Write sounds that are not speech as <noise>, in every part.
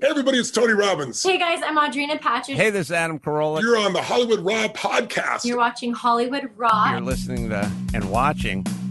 Hey, everybody, it's Tony Robbins. Hey guys, I'm Audrina Patridge. Hey, this is Adam Carolla. You're on the Hollywood Raw podcast. You're watching Hollywood Raw. You're listening to and watching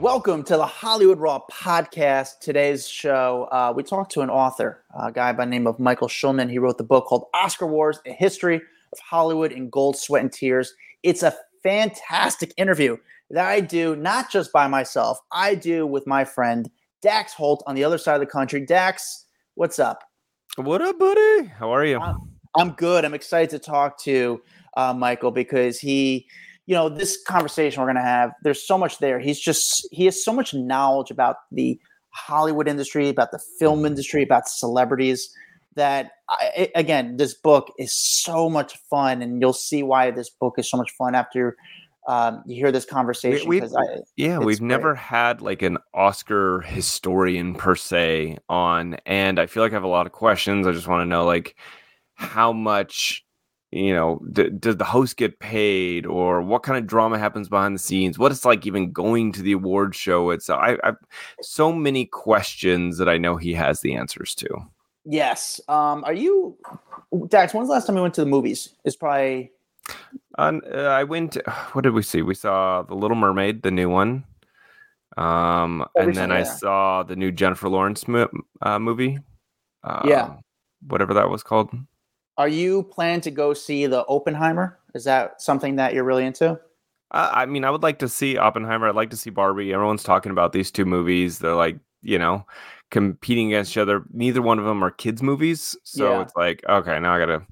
Welcome to the Hollywood Raw podcast. Today's show, uh, we talked to an author, a guy by the name of Michael Schulman. He wrote the book called Oscar Wars: A History of Hollywood in Gold, Sweat, and Tears. It's a fantastic interview that I do not just by myself. I do with my friend Dax Holt on the other side of the country. Dax, what's up? What up, buddy? How are you? I'm good. I'm excited to talk to uh, Michael because he, you know, this conversation we're going to have, there's so much there. He's just, he has so much knowledge about the Hollywood industry, about the film industry, about celebrities that, I, again, this book is so much fun. And you'll see why this book is so much fun after um, you hear this conversation. We, I- yeah, we've great. never had like an Oscar historian per se on, and I feel like I have a lot of questions. I just want to know like how much you know d- does the host get paid or what kind of drama happens behind the scenes what it's like even going to the award show it's I, I so many questions that i know he has the answers to Yes. Um, are you, Dax, when's the last time you went to the movies? It's probably, On, uh, I went. <sighs> What did we see? We saw The Little Mermaid, the new one. Um, Oh, and then I yeah. saw the new Jennifer Lawrence mo- uh, movie. Yeah. Um, whatever that was called. Are you planning to go see the Oppenheimer? Is that something that you're really into? I, I mean, I would like to see Oppenheimer. I'd like to see Barbie. Everyone's talking about these two movies. They're like, you know, competing against each other. Neither one of them are kids' movies, so Yeah. it's like, okay, now I gotta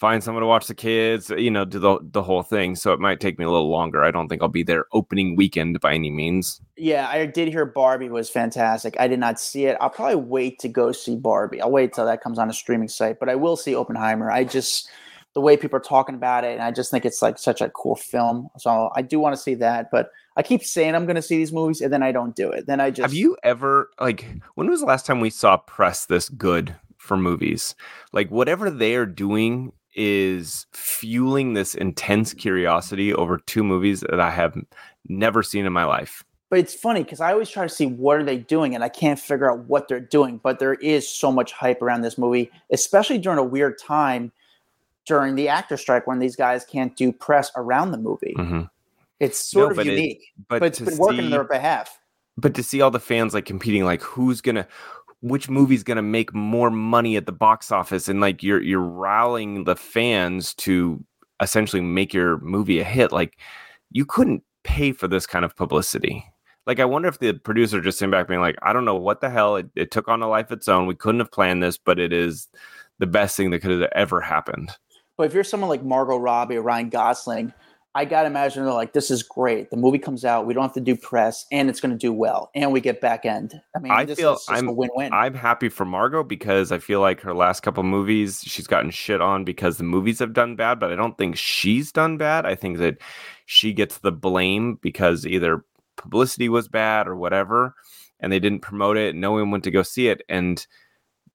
find someone to watch the kids. You know, do the the whole thing. So it might take me a little longer. I don't think I'll be there opening weekend by any means. Yeah, I did hear Barbie was fantastic. I did not see it. I'll probably wait to go see Barbie. I'll wait till that comes on a streaming site, but I will see Oppenheimer. I just the way people are talking about it, and I just think it's like such a cool film. So I do want to see that, but I keep saying I'm going to see these movies, and then I don't do it. Then I just Have you ever like when was the last time we saw press this good for movies? Like whatever they are doing is fueling this intense curiosity over two movies that I have never seen in my life. But it's funny because I always try to see what are they doing, and I can't figure out what they're doing. But there is so much hype around this movie, especially during a weird time during the actor strike when these guys can't do press around the movie. Mhm. It's sort No, of but it- unique, But, but, it's been working on their behalf. but to see all the fans like competing, like who's gonna which movie's gonna make more money at the box office? And like you're you're rallying the fans to essentially make your movie a hit. Like you couldn't pay for this kind of publicity. Like i wonder if the producer just came back being like i don't know what the hell it, it took on a life of its own. We couldn't have planned this but it is the best thing that could have ever happened. But if you're someone like Margot Robbie or Ryan Gosling, I gotta imagine they're like, "This is great. The movie comes out. We don't have to do press, and it's going to do well, and we get back end." I mean, I this feel I'm- a win-win. I'm happy for Margot because I feel like her last couple movies, she's gotten shit on because the movies have done bad, but I don't think she's done bad. I think that she gets the blame because either publicity was bad or whatever, and they didn't promote it, no one went to go see it. And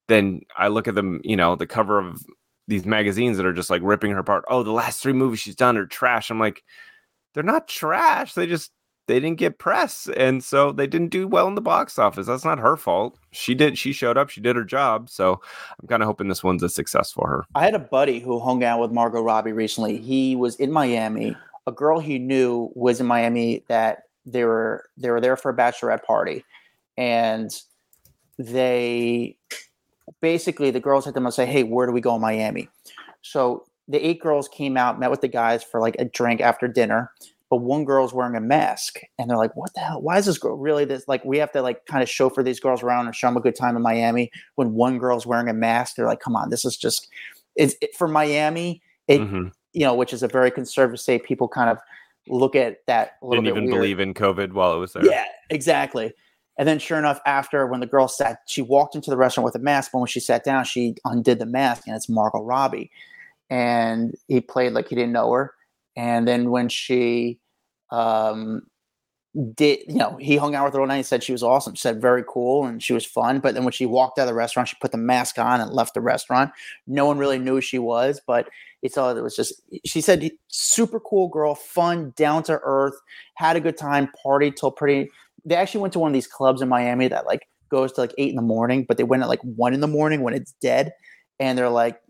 then I look at them, you know, the cover of these magazines that are just like ripping her apart. Oh, the last three movies she's done are trash. I'm like, they're not trash. They just they didn't get press and so they didn't do well in the box office that's not her fault she did she showed up she did her job so i'm kind of hoping this one's a success for her I had a buddy who hung out with Margot Robbie recently. He was in Miami. A girl he knew was in Miami that they were they were there for a bachelorette party, and they basically the girls had them and say, "Hey, where do we go in Miami?" So the eight girls came out, met with the guys for like a drink after dinner. But one girl's wearing a mask, and they're like, "What the hell? Why is this girl really this? Like, we have to like kind of chauffeur these girls around and show them a good time in Miami." When one girl's wearing a mask, they're like, "Come on, this is just it's it, for Miami." It Mhm. you know, which is a very conservative state. People kind of look at that a little didn't bit even weird. believe in covid while it was there Yeah, exactly. And then, sure enough, after when the girl sat, she walked into the restaurant with a mask. But when she sat down, she undid the mask, and it's Margot Robbie. And he played like he didn't know her. And then when she um, did, you know, he hung out with her all night. and said she was awesome. She said very cool, and she was fun. But then when she walked out of the restaurant, she put the mask on and left the restaurant. No one really knew who she was, but it's all it was just. She said super cool girl, fun, down to earth, had a good time, partied till pretty they actually went to one of these clubs in Miami that like goes to like eight in the morning, but they went at like one in the morning when it's dead. And they're like,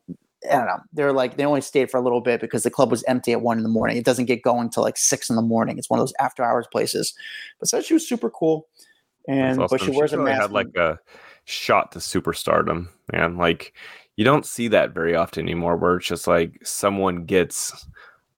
I don't know. They're like they only stayed for a little bit because the club was empty at one in the morning. It doesn't get going till like six in the morning. It's one of those after hours places. But so she was super cool. And That's but she awesome. wears a really mask. Had like a shot to superstardom, man. Like you don't see that very often anymore, where it's just like someone gets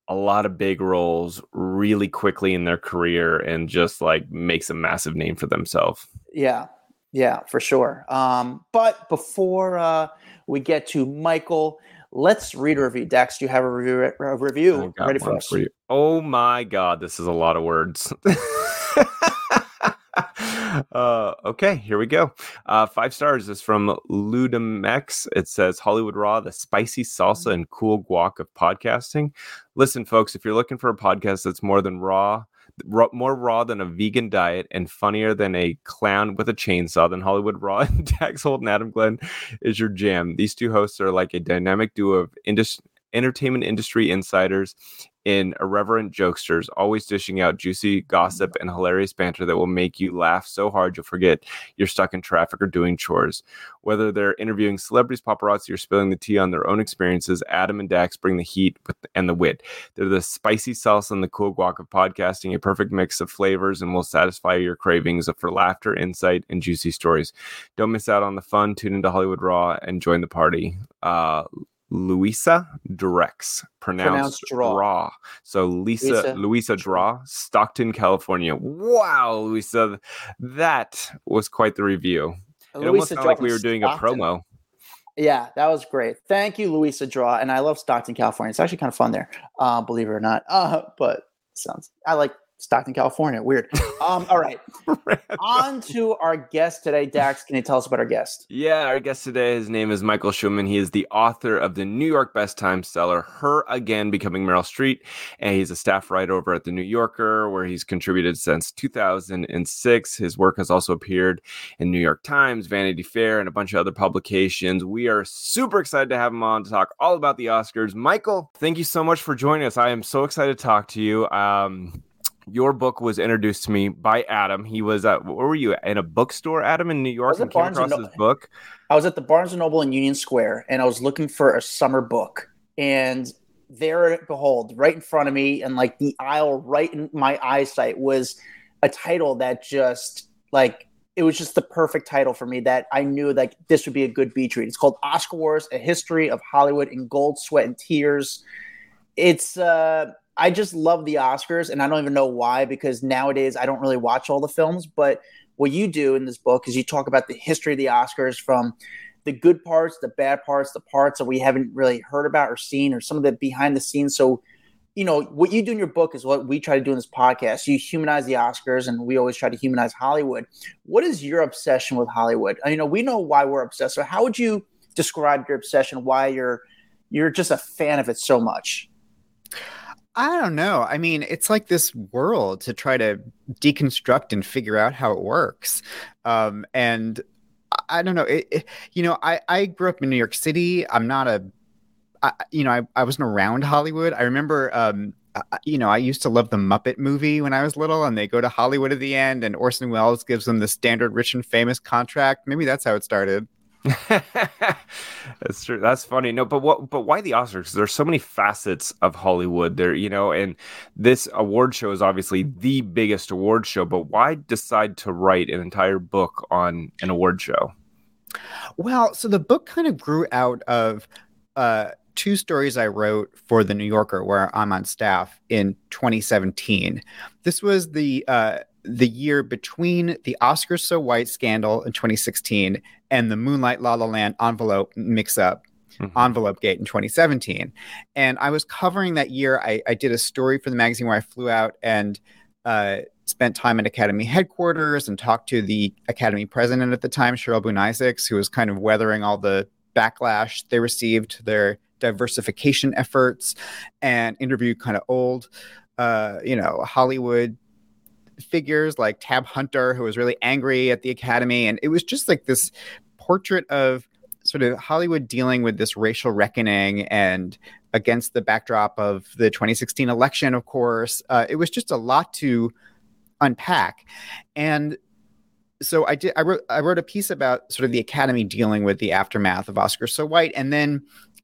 a lot of big roles really quickly in their career and just like makes a massive name for themselves. Yeah, yeah, for sure. Um, but before uh, we get to Michael, let's read a review. Dax, do you have a review, a review ready for us? for. Oh my god, this is a lot of words. <laughs> uh, okay, here we go. Uh, five stars is from Ludomex. It says Hollywood Raw, the spicy salsa and cool guac of podcasting. Listen, folks, if you're looking for a podcast that's more than raw, raw more raw than a vegan diet and funnier than a clown with a chainsaw, then Hollywood Raw <laughs> and Dax Holt and Adam Glyn is your jam. These two hosts are like a dynamic duo of indus- entertainment industry insiders and irreverent jokesters, always dishing out juicy gossip and hilarious banter that will make you laugh so hard you'll forget you're stuck in traffic or doing chores. Whether they're interviewing celebrities, paparazzi, or spilling the tea on their own experiences, Adam and Dax bring the heat and the wit. They're the spicy sauce and the cool guac of podcasting, a perfect mix of flavors, and will satisfy your cravings for laughter, insight, and juicy stories. Don't miss out on the fun. Tune into Hollywood Raw and join the party. Uh, Louisa Drex, pronounced, Pronounced Draw. So Lisa, Louisa Louisa Draw, Stockton, California. Wow, Louisa, that was quite the review. It almost sounded like we were doing a promo. Yeah, that was great. Thank you, Louisa Draw. And I love Stockton, California. It's actually kind of fun there, uh, believe it or not. Uh, but sounds I like Stockton, California. Weird. <laughs> Um, all right. On to our guest today. Dax, can you tell us about our guest? Yeah, our guest today, his name is Michael Schulman. He is the author of the New York Best Time seller, Her Again Becoming Meryl Streep. And he's a staff writer over at The New Yorker, where he's contributed since 2006. His work has also appeared in New York Times, Vanity Fair, and a bunch of other publications. We are super excited to have him on to talk all about the Oscars. Michael, thank you so much for joining us. I am so excited to talk to you. Um, your book was introduced to me by Adam. He was at where were you in a bookstore, Adam, in New York, and came Barnes across No- his book. I was at the Barnes and Noble in Union Square, and I was looking for a summer book, and there, behold, right in front of me, and like the aisle right in my eyesight was a title that just like it was just the perfect title for me that I knew like this would be a good beach read. It's called Oscar Wars: A History of Hollywood in Gold, Sweat, and Tears. It's uh I just love the Oscars, and I don't even know why because nowadays I don't really watch all the films. But what you do in this book is you talk about the history of the Oscars from the good parts, the bad parts, the parts that we haven't really heard about or seen, or some of the behind the scenes. So, you know, what you do in your book is what we try to do in this podcast. You humanize the Oscars, and we always try to humanize Hollywood. What is your obsession with Hollywood? I know we know why we're obsessed. So, how would you describe your obsession? Why you're you're just a fan of it so much? I don't know. I mean, it's like this world to try to deconstruct and figure out how it works. Um, and I- don't know. It, it- you know, I, I grew up in New York City. I'm not a, I, you know, I, I wasn't around Hollywood. I remember, um, I- you know, I used to love the Muppet movie when I was little, and they go to Hollywood at the end, and Orson Welles gives them the standard rich and famous contract. Maybe that's how it started. <laughs> That's true. That's funny. No, but what? But why the Oscars? There's so many facets of Hollywood. There, you know, and this award show is obviously the biggest award show. But why decide to write an entire book on an award show? Well, so the book kind of grew out of uh, two stories I wrote for the New Yorker, where I'm on staff in 2017. This was the uh, the year between the Oscars So White scandal in 2016 and the Moonlight La La Land envelope mix up Mhm. envelope gate in 2017 and i was covering that year i, I did a story for the magazine where i flew out and uh, spent time at Academy headquarters and talked to the Academy president at the time, Cheryl Boone Isaacs, who was kind of weathering all the backlash they received their diversification efforts and interviewed kind of old, uh, you know, Hollywood figures like Tab Hunter, who was really angry at the Academy. And it was just like this portrait of sort of Hollywood dealing with this racial reckoning and against the backdrop of the 2016 election, of course. Uh, it was just a lot to unpack. And so I did I wrote I wrote a piece about sort of the Academy dealing with the aftermath of Oscars So White. And then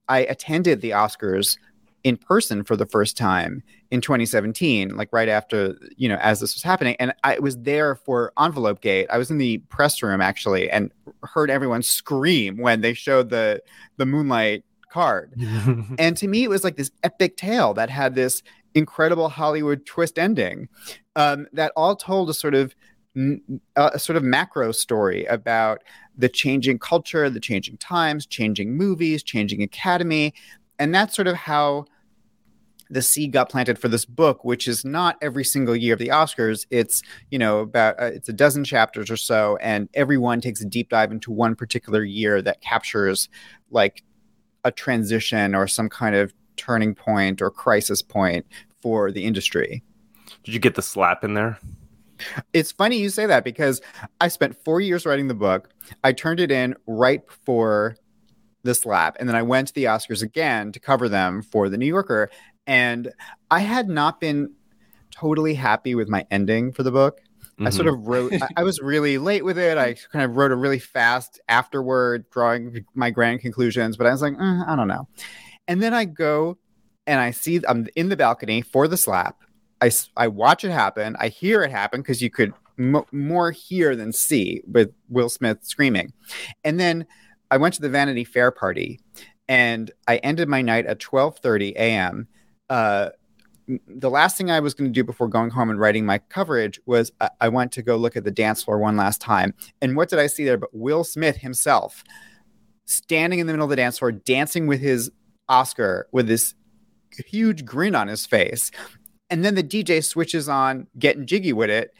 I attended the Oscars in person for the first time in 2017, like right after, you know, as this was happening. And I was there for Envelope Gate. I was in the press room actually and heard everyone scream when they showed the the moonlight card. <laughs> and to me, it was like this epic tale that had this incredible Hollywood twist ending um, that all told a sort of a sort of macro story about the changing culture, the changing times, changing movies, changing academy. And that's sort of how the seed got planted for this book, which is not every single year of the Oscars. It's you know about uh, it's a dozen chapters or so, and everyone takes a deep dive into one particular year that captures like a transition or some kind of turning point or crisis point for the industry. Did you get the slap in there? It's funny you say that because I spent four years writing the book. I turned it in right before the slap, and then I went to the Oscars again to cover them for the New Yorker. And I had not been totally happy with my ending for the book. Mm-hmm. I sort mm-hmm. of wrote, I, I, was really late with it. I kind of wrote a really fast afterward, drawing my grand conclusions, but I was like, mm, I don't know. And then I go and I see, I'm in the balcony for the slap. I, I watch it happen. I hear it happen because you could m- more hear than see with Will Smith screaming. And then I went to the Vanity Fair party and I ended my night at 12:30 a.m uh, the last thing I was going to do before going home and writing my coverage was I-, I went to go look at the dance floor one last time. And what did I see there? But Will Smith himself standing in the middle of the dance floor, dancing with his Oscar with this huge grin on his face. And then the DJ switches on getting jiggy with it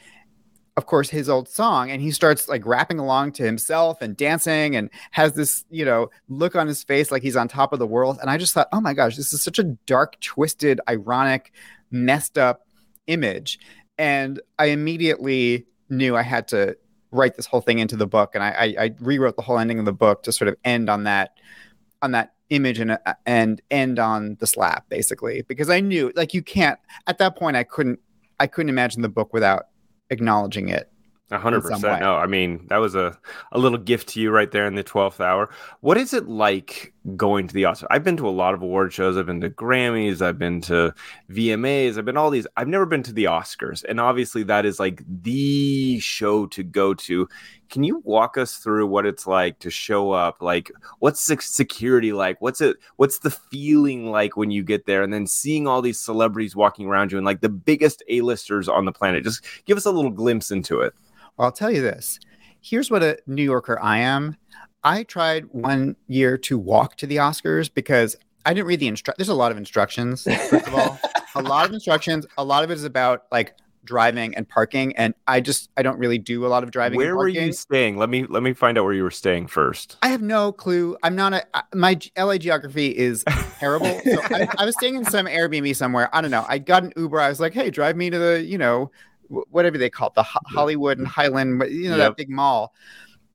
of course his old song and he starts like rapping along to himself and dancing and has this you know look on his face like he's on top of the world. And i just thought oh my gosh this is such a dark twisted ironic messed up image. And i immediately knew i had to write this whole thing into the book and i i, I rewrote the whole ending of the book to sort of end on that on that image and uh, and end on the slap basically because i knew like you can't at that point i couldn't i couldn't imagine the book without acknowledging it. A hundred percent. No, I mean that was a, a little gift to you right there in the twelfth hour. What is it like going to the Oscars? I've been to a lot of award shows. I've been to Grammys. I've been to VMAs. I've been all these. I've never been to the Oscars, and obviously that is like the show to go to. Can you walk us through what it's like to show up? Like, what's security like? What's it? What's the feeling like when you get there, and then seeing all these celebrities walking around you and like the biggest A-listers on the planet? Just give us a little glimpse into it. I'll tell you this. Here's what a New Yorker I am. I tried one year to walk to the Oscars because I didn't read the instruct. There's a lot of instructions. First of all, a lot of instructions. A lot of it is about like driving and parking, and I just I don't really do a lot of driving. Where were you staying? Let me let me find out where you were staying first. I have no clue. I'm not a my LA geography is terrible. so <laughs> I, I was staying in some Airbnb somewhere. I don't know. I got an Uber. I was like, hey, drive me to the you know whatever they call it, the Hollywood and Highland, you know, yep. that big mall.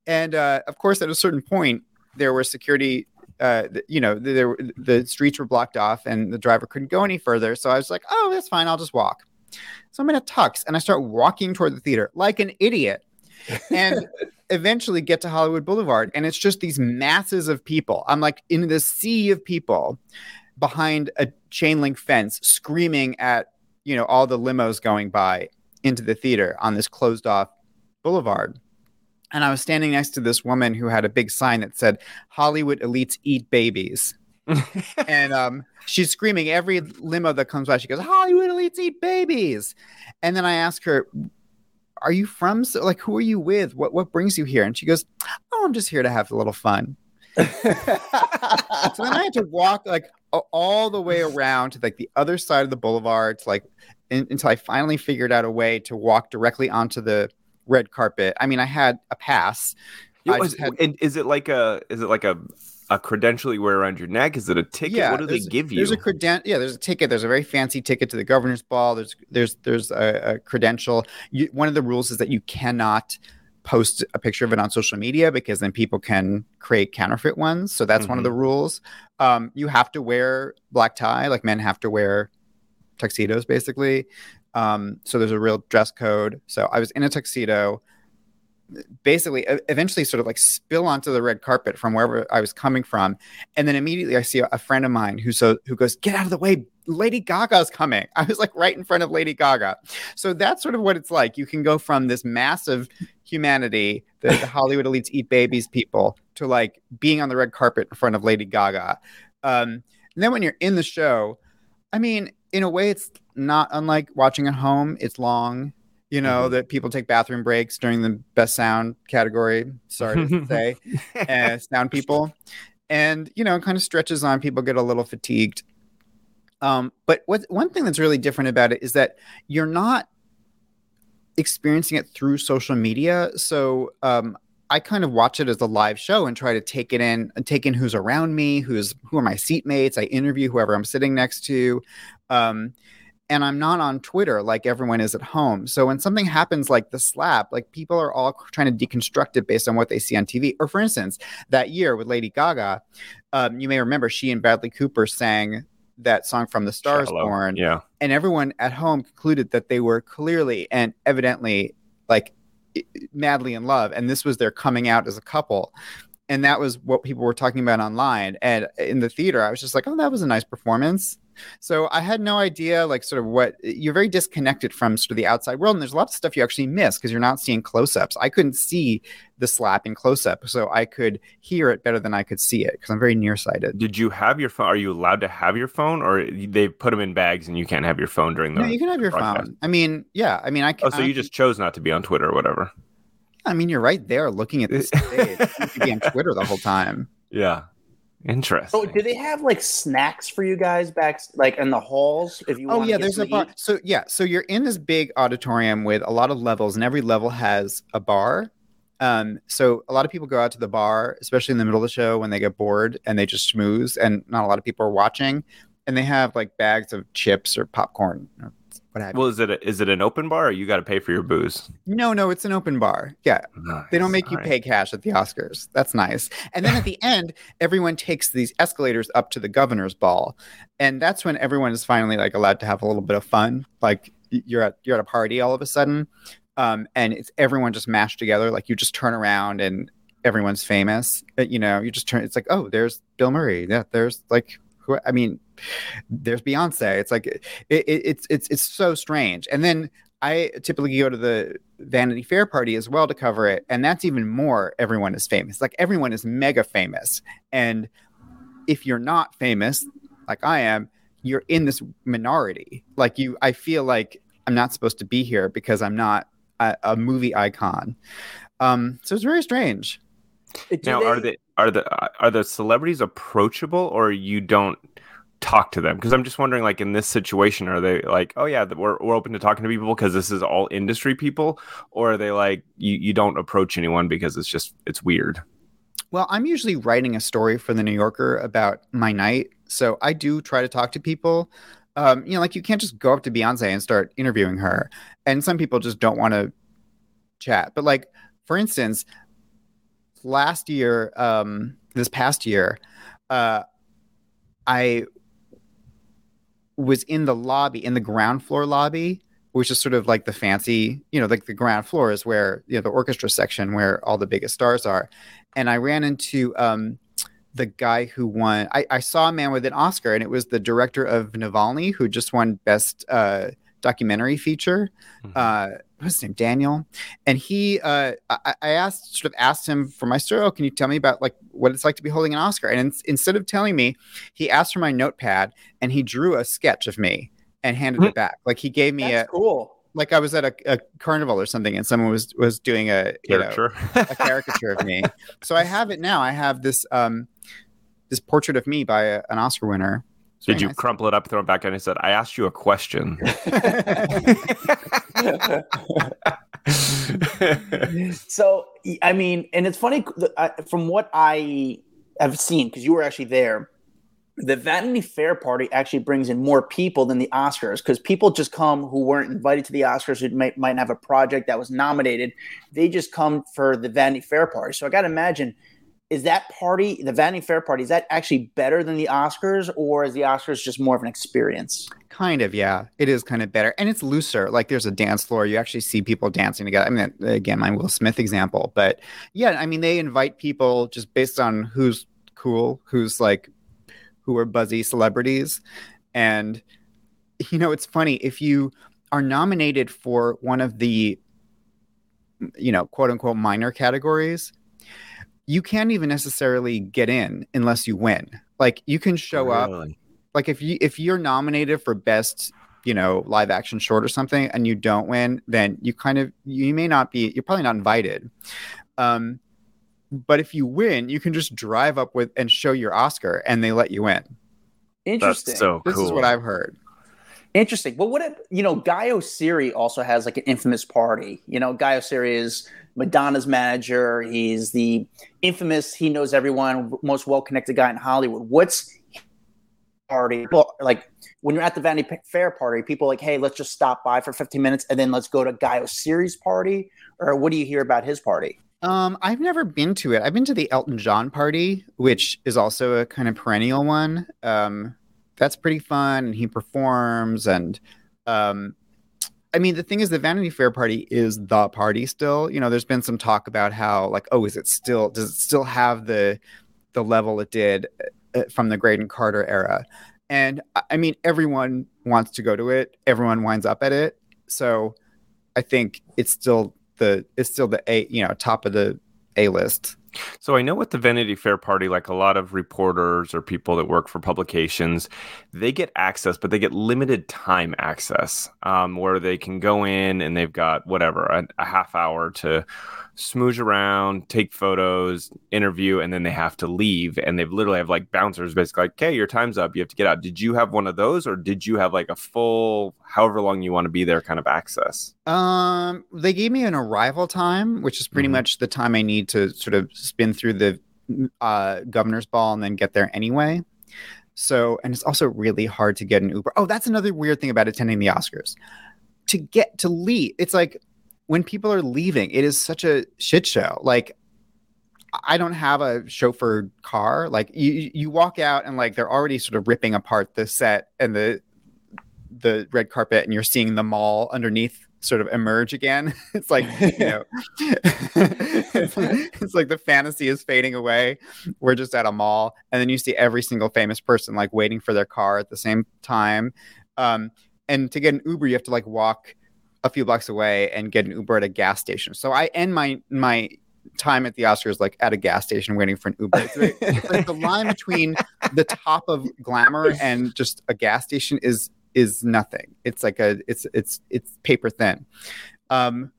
And uh, of course, at a certain point, there were security. Uh, you know, there the streets were blocked off, and the driver couldn't go any further. So I was like, "Oh, that's fine. I'll just walk." So I'm in a tux, and I start walking toward the theater like an idiot, <laughs> and eventually get to Hollywood Boulevard, and it's just these masses of people. I'm like in this sea of people behind a chain link fence, screaming at you know all the limos going by into the theater on this closed off boulevard. And I was standing next to this woman who had a big sign that said, Hollywood elites eat babies. <laughs> and um, she's screaming every limo that comes by. She goes, Hollywood elites eat babies. And then I ask her, Are you from, So, like, who are you with? What, what brings you here? And she goes, Oh, I'm just here to have a little fun. <laughs> so then I had to walk like all the way around to like the other side of the boulevard to like in, until I finally figured out a way to walk directly onto the red carpet. I mean, I had a pass. Yeah, was- had- and is it like a is it like a a credential you wear around your neck? Is it a ticket? what do they give you? There's a creden- Yeah, there's a ticket. There's a very fancy ticket to the governor's ball. There's there's there's a, a credential. You, one of the rules is that you cannot post a picture of it on social media because then people can create counterfeit ones. So that's one of the rules. Um, you have to wear black tie, like men have to wear tuxedos, basically. Um, so there's a real dress code. So I was in a tuxedo basically eventually sort of like spill onto the red carpet from wherever I was coming from. And then immediately I see a, a friend of mine who so who goes, get out of the way. Lady Gaga's coming. <laughs> I was like right in front of Lady Gaga. So that's sort of what it's like. You can go from this massive humanity, the, the <laughs> Hollywood elites eat babies people, to like being on the red carpet in front of Lady Gaga. Um, and then when you're in the show, I mean, in a way, it's not unlike watching at home. It's long, you know, that people take bathroom breaks during the best sound category. Sorry to <laughs> say, uh, sound people, and you know, it kind of stretches on. People get a little fatigued. Um, but what one thing that's really different about it is that you're not experiencing it through social media. So um, I kind of watch it as a live show and try to take it in and take in who's around me, who's who are my seatmates. I interview whoever I'm sitting next to. Um, and I'm not on Twitter like everyone is at home. So when something happens like the slap, like people are all trying to deconstruct it based on what they see on TV. Or for instance, that year with Lady Gaga, um, you may remember she and Bradley Cooper sang that song from The Stars Shallow. Born Yeah. and everyone at home concluded that they were clearly and evidently like madly in love and this was their coming out as a couple and that was what people were talking about online and in the theater i was just like oh that was a nice performance so i had no idea like sort of what you're very disconnected from sort of the outside world and there's a lot of stuff you actually miss because you're not seeing close-ups i couldn't see the slap in close-up so i could hear it better than i could see it because i'm very nearsighted Did you have your phone? Are you allowed to have your phone, or they put them in bags and you can't have your phone during the? no you can have your broadcast? phone i mean yeah i mean i Can, Oh, so I- you just chose not to be on Twitter or whatever? I mean, you're right there looking at this <laughs> stage. You could be on Twitter the whole time. Yeah. Interesting. So, do they have like snacks for you guys back, like in the halls? If you Oh yeah, there's a bar. eat? So yeah, so you're in this big auditorium with a lot of levels, and every level has a bar. Um, so a lot of people go out to the bar, especially in the middle of the show when they get bored and they just schmooze, and not a lot of people are watching, and they have like bags of chips or popcorn, or what have you. well, is it a, is it an open bar, or you got to pay for your booze? No, no, it's an open bar. Yeah, They don't make you Nice. pay cash at the Oscars. That's nice. And then at the <laughs> end, everyone takes these escalators up to the governor's ball, and that's when everyone is finally like allowed to have a little bit of fun. Like you're at you're at a party all of a sudden, um, and it's everyone just mashed together. Like you just turn around and everyone's famous. Uh, You know, you just turn. It's like oh, there's Bill Murray. Yeah, there's like who? I mean, there's Beyonce. It's like it, it, it's it's it's so strange. And then I typically go to the Vanity Fair party as well to cover it, and that's even more. Everyone is famous. Like everyone is mega famous, and if you're not famous, like I am, you're in this minority. Like you, I feel like I'm not supposed to be here because I'm not a, a movie icon. Um, so it's very strange. Do Now, are they are the are the celebrities approachable, or you don't talk to them? Because I'm just wondering, like in this situation, are they like, oh yeah, we're we're open to talking to people because this is all industry people, or are they like you you don't approach anyone because it's just it's weird? Well, I'm usually writing a story for the New Yorker about my night, so I do try to talk to people. Um, you know, like you can't just go up to Beyonce and start interviewing her, and some people just don't want to chat. But like, for instance, last year, um, this past year, uh, I was in the lobby, in the ground floor lobby, which is sort of like the fancy, you know, like the ground floor is where you know the orchestra section where all the biggest stars are and I ran into um, the guy who won. I, I saw a man with an Oscar, and it was the director of Navalny, who just won Best uh, Documentary Feature. Mhm. Uh, what's his name? Daniel. And he, uh, I, I asked, sort of asked him for my story. Oh, can you tell me about like what it's like to be holding an Oscar? And in, instead of telling me, he asked for my notepad, and he drew a sketch of me and handed it back. Like he gave me That's a cool. like I was at a, a carnival or something, and someone was was doing a you know, a caricature of me. <laughs> So I have it now. I have this um this portrait of me by a, an Oscar winner. It's Did very you crumple it up, throw it back, and I said, "I asked you a question." <laughs> so I mean, and it's funny from what I have seen because you were actually there. The Vanity Fair party actually brings in more people than the Oscars because people just come who weren't invited to the Oscars who might might have a project that was nominated. They just come for the Vanity Fair party. So I got to imagine. Is that party, the Vanity Fair party, is that actually better than the Oscars, or is the Oscars just more of an experience? Kind of, yeah. It is kind of better. And it's looser. Like there's a dance floor. You actually see people dancing together. I mean, again, my Will Smith example. But yeah, I mean, they invite people just based on who's cool, who's like, who are buzzy celebrities. And, you know, it's funny. If you are nominated for one of the, you know, quote unquote minor categories, you can't even necessarily get in unless you win. Like you can show up like if you if you're nominated for best you know live action short or something and you don't win then you kind of you may not be you're probably not invited um but if you win you can just drive up with and show your oscar and they let you in Interesting. That's so this cool. is what i've heard Interesting. Well, what if, you know, Guy Oseary also has like an infamous party. You know, Guy Oseary is Madonna's manager. He's the infamous, he knows everyone, most well connected guy in Hollywood. What's party? Well, like when you're at the Vanity Fair party, people like, hey, let's just stop by for 15 minutes and then let's go to Guy Oseary's party. Or what do you hear about his party? um i've never been to it i've been to the elton john party which is also a kind of perennial one um that's pretty fun and he performs and um I mean, the thing is, the Vanity Fair party is the party still. You know, there's been some talk about how, like, oh, is it still? Does it still have the the level it did uh, from the Graydon Carter era? And I mean, everyone wants to go to it. Everyone winds up at it. So I think it's still the it's still the a you know top of the a list. So I know with the Vanity Fair party, like a lot of reporters or people that work for publications, they get access, but they get limited time access, um, where they can go in and they've got whatever a, a half hour to smooge around, take photos, interview, and then they have to leave. And they've literally have like bouncers, basically like, "Okay, your time's up. You have to get out." Did you have one of those, or did you have like a full, however long you want to be there, kind of access? Um, they gave me an arrival time, which is pretty Mhm. much the time I need to sort of spin through the uh, governor's ball and then get there anyway. So, and it's also really hard to get an Uber. Oh, that's another weird thing about attending the Oscars. To get to leave, it's like when people are leaving, it is such a shit show. Like, I don't have a chauffeur car. Like, you you walk out and like they're already sort of ripping apart the set and the the red carpet, and you're seeing the mall underneath sort of emerge again. <laughs> It's like you know, <laughs> it's, it's like the fantasy is fading away. We're just at a mall, and then you see every single famous person like waiting for their car at the same time. Um, and to get an Uber, you have to like walk a few blocks away and get an Uber at a gas station. So I end my my time at the Oscars like at a gas station waiting for an Uber. It's like- it's like the line <laughs> between the top of glamour and just a gas station is is nothing. It's like a it's it's it's paper thin. Um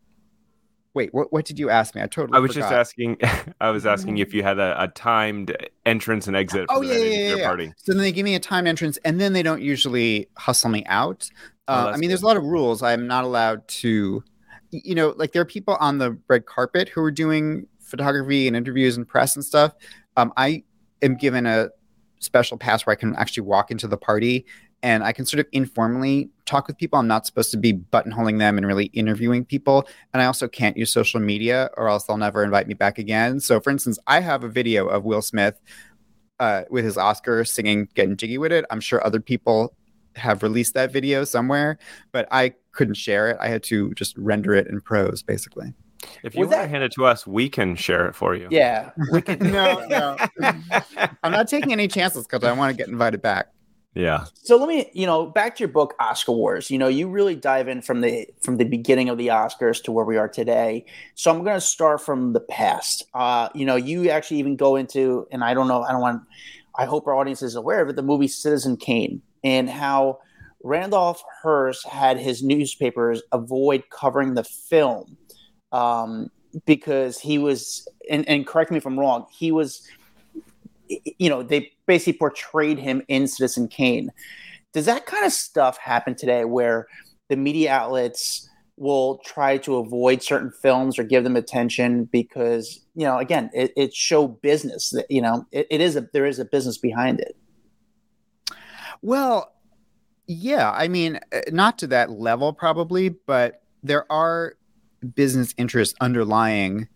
wait, what what did you ask me? I totally I was just asking. <laughs> I was asking if you had a, a timed entrance and exit. For Oh, yeah, yeah, yeah, yeah. party. So then they give me a time entrance, and then they don't usually hustle me out. Oh, Uh, I that's mean, there's a lot of rules. I'm not allowed to, you know, like there are people on the red carpet who are doing photography and interviews and press and stuff. Um, I am given a special pass where I can actually walk into the party and I can sort of informally talk with people. I'm not supposed to be buttonholing them and really interviewing people. And I also can't use social media or else they'll never invite me back again. So, for instance, I have a video of Will Smith uh, with his Oscar singing Getting Jiggy with It. I'm sure other people have released that video somewhere, but I couldn't share it. I had to just render it in prose, basically. If you Was want to hand it to us, we can share it for you. Yeah. <laughs> no, no. <laughs> I'm not taking any chances because I want to get invited back. Yeah. So let me, you know, back to your book, Oscar Wars. You know, you really dive in from the from the beginning of the Oscars to where we are today. So I'm going to start from the past. Uh, you know, you actually even go into, and I don't know, I don't want, I hope our audience is aware of it, the movie Citizen Kane and how Randolph Hearst had his newspapers avoid covering the film um, because he was, and, and correct me if I'm wrong, he was, you know, they basically portrayed him in Citizen Kane. Does that kind of stuff happen today where the media outlets will try to avoid certain films or give them attention because, you know, again, it, it's show business that, you know, it, it is a, there is a business behind it. Well, yeah, I mean, uh, not to that level probably, but there are business interests underlying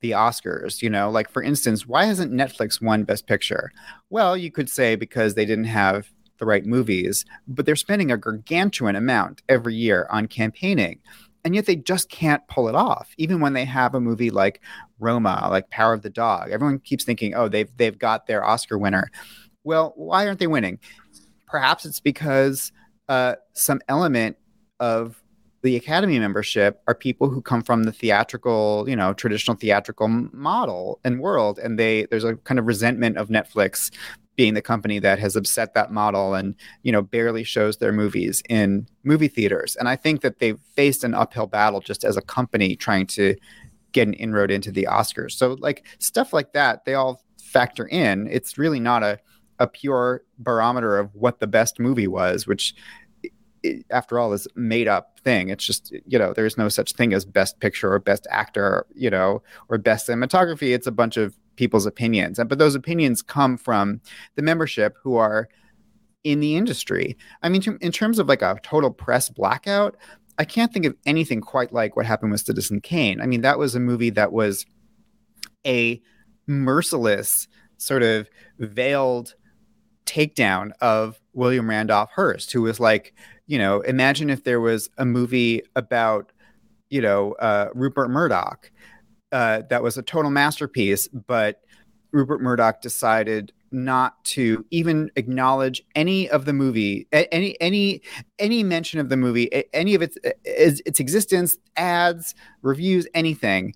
the Oscars, you know, like for instance, why hasn't Netflix won Best Picture? Well, you could say because they didn't have the right movies, but they're spending a gargantuan amount every year on campaigning. And yet they just can't pull it off, even when they have a movie like Roma, like Power of the Dog. Everyone keeps thinking, oh, they've they've got their Oscar winner. Well, why aren't they winning? Perhaps it's because uh, some element of the academy membership are people who come from the theatrical you know traditional theatrical model and world and they there's a kind of resentment of netflix being the company that has upset that model and you know barely shows their movies in movie theaters. And i think that they've faced an uphill battle just as a company trying to get an inroad into the oscars. So like stuff like that they all factor in. It's really not a a pure barometer of what the best movie was, which after all is made up thing. It's just you know there's no such thing as best picture or best actor, you know, or best cinematography. It's a bunch of people's opinions, but those opinions come from the membership who are in the industry. I mean, in terms of like a total press blackout, I can't think of anything quite like what happened with Citizen Kane. I mean, that was a movie that was a merciless sort of veiled takedown of William Randolph Hearst, who was like, you know, imagine if there was a movie about, you know, uh, Rupert Murdoch uh, that was a total masterpiece, but Rupert Murdoch decided not to even acknowledge any of the movie, any any any mention of the movie, any of its its, existence, ads, reviews, anything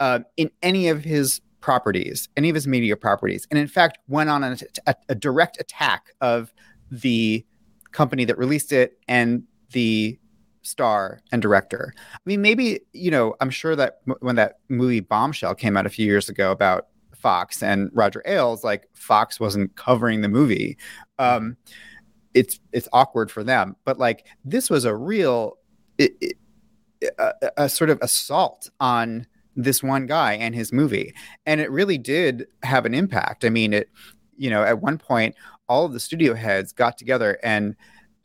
uh, in any of his properties, any of his media properties, and in fact went on a, a, a direct attack of the company that released it and the star and director. I mean, maybe you know, I'm sure that m- when that movie Bombshell came out a few years ago about Fox and Roger Ailes, like Fox wasn't covering the movie. Um, it's it's awkward for them, but like this was a real it, it, a, a, sort of assault on this one guy and his movie. And it really did have an impact. I mean, it, you know, at one point, all of the studio heads got together and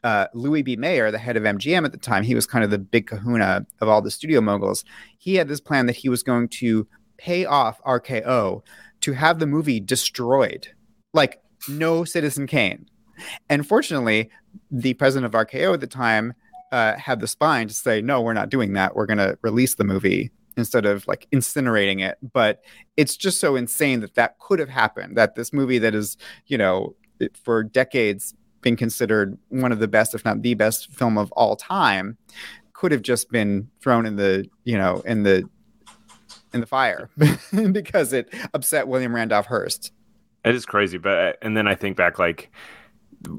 uh, Louis B. Mayer, the head of MGM at the time, he was kind of the big kahuna of all the studio moguls. He had this plan that he was going to pay off RKO to have the movie destroyed, like no Citizen Kane. And fortunately, the president of RKO at the time uh, had the spine to say, no, we're not doing that. We're going to release the movie instead of like incinerating it. But it's just so insane that that could have happened. That this movie that is, you know, for decades been considered one of the best, if not the best film of all time, could have just been thrown in the, you know, in the in the fire <laughs> because it upset William Randolph Hearst. It is crazy, but and then I think back like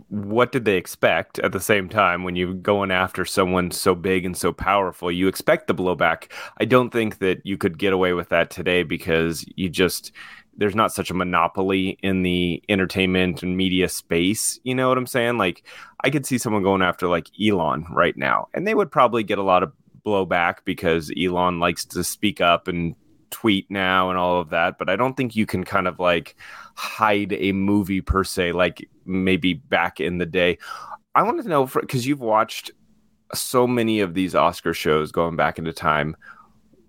what did they expect at the same time? When you're going after someone so big and so powerful you expect the blowback. I don't think that you could get away with that today because you just there's not such a monopoly in the entertainment and media space you know what i'm saying? Like i could see someone going after like elon right now and they would probably get a lot of blowback because elon likes to speak up and tweet now and all of that, but I don't think you can kind of like hide a movie per se, like maybe back in the day. I wanted to know because you've watched so many of these Oscar shows going back into time.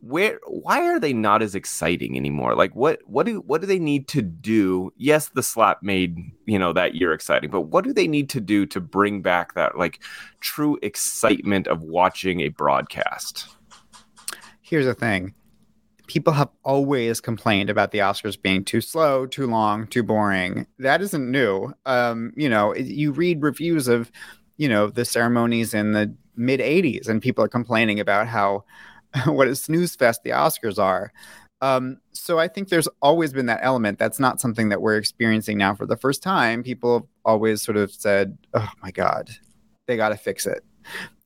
Where why are they not as exciting anymore? Like what what do what do they need to do? Yes, the slap made, you know, that year exciting, but what do they need to do to bring back that like true excitement of watching a broadcast? Here's the thing people have always complained about the Oscars being too slow, too long, too boring. That isn't new. Um, you know, you read reviews of, you know, the ceremonies in the mid 80s and people are complaining about how <laughs> what a snooze fest the Oscars are. Um, so I think there's always been that element. That's not something that we're experiencing now for the first time. People have always sort of said, "Oh my God, they got to fix it,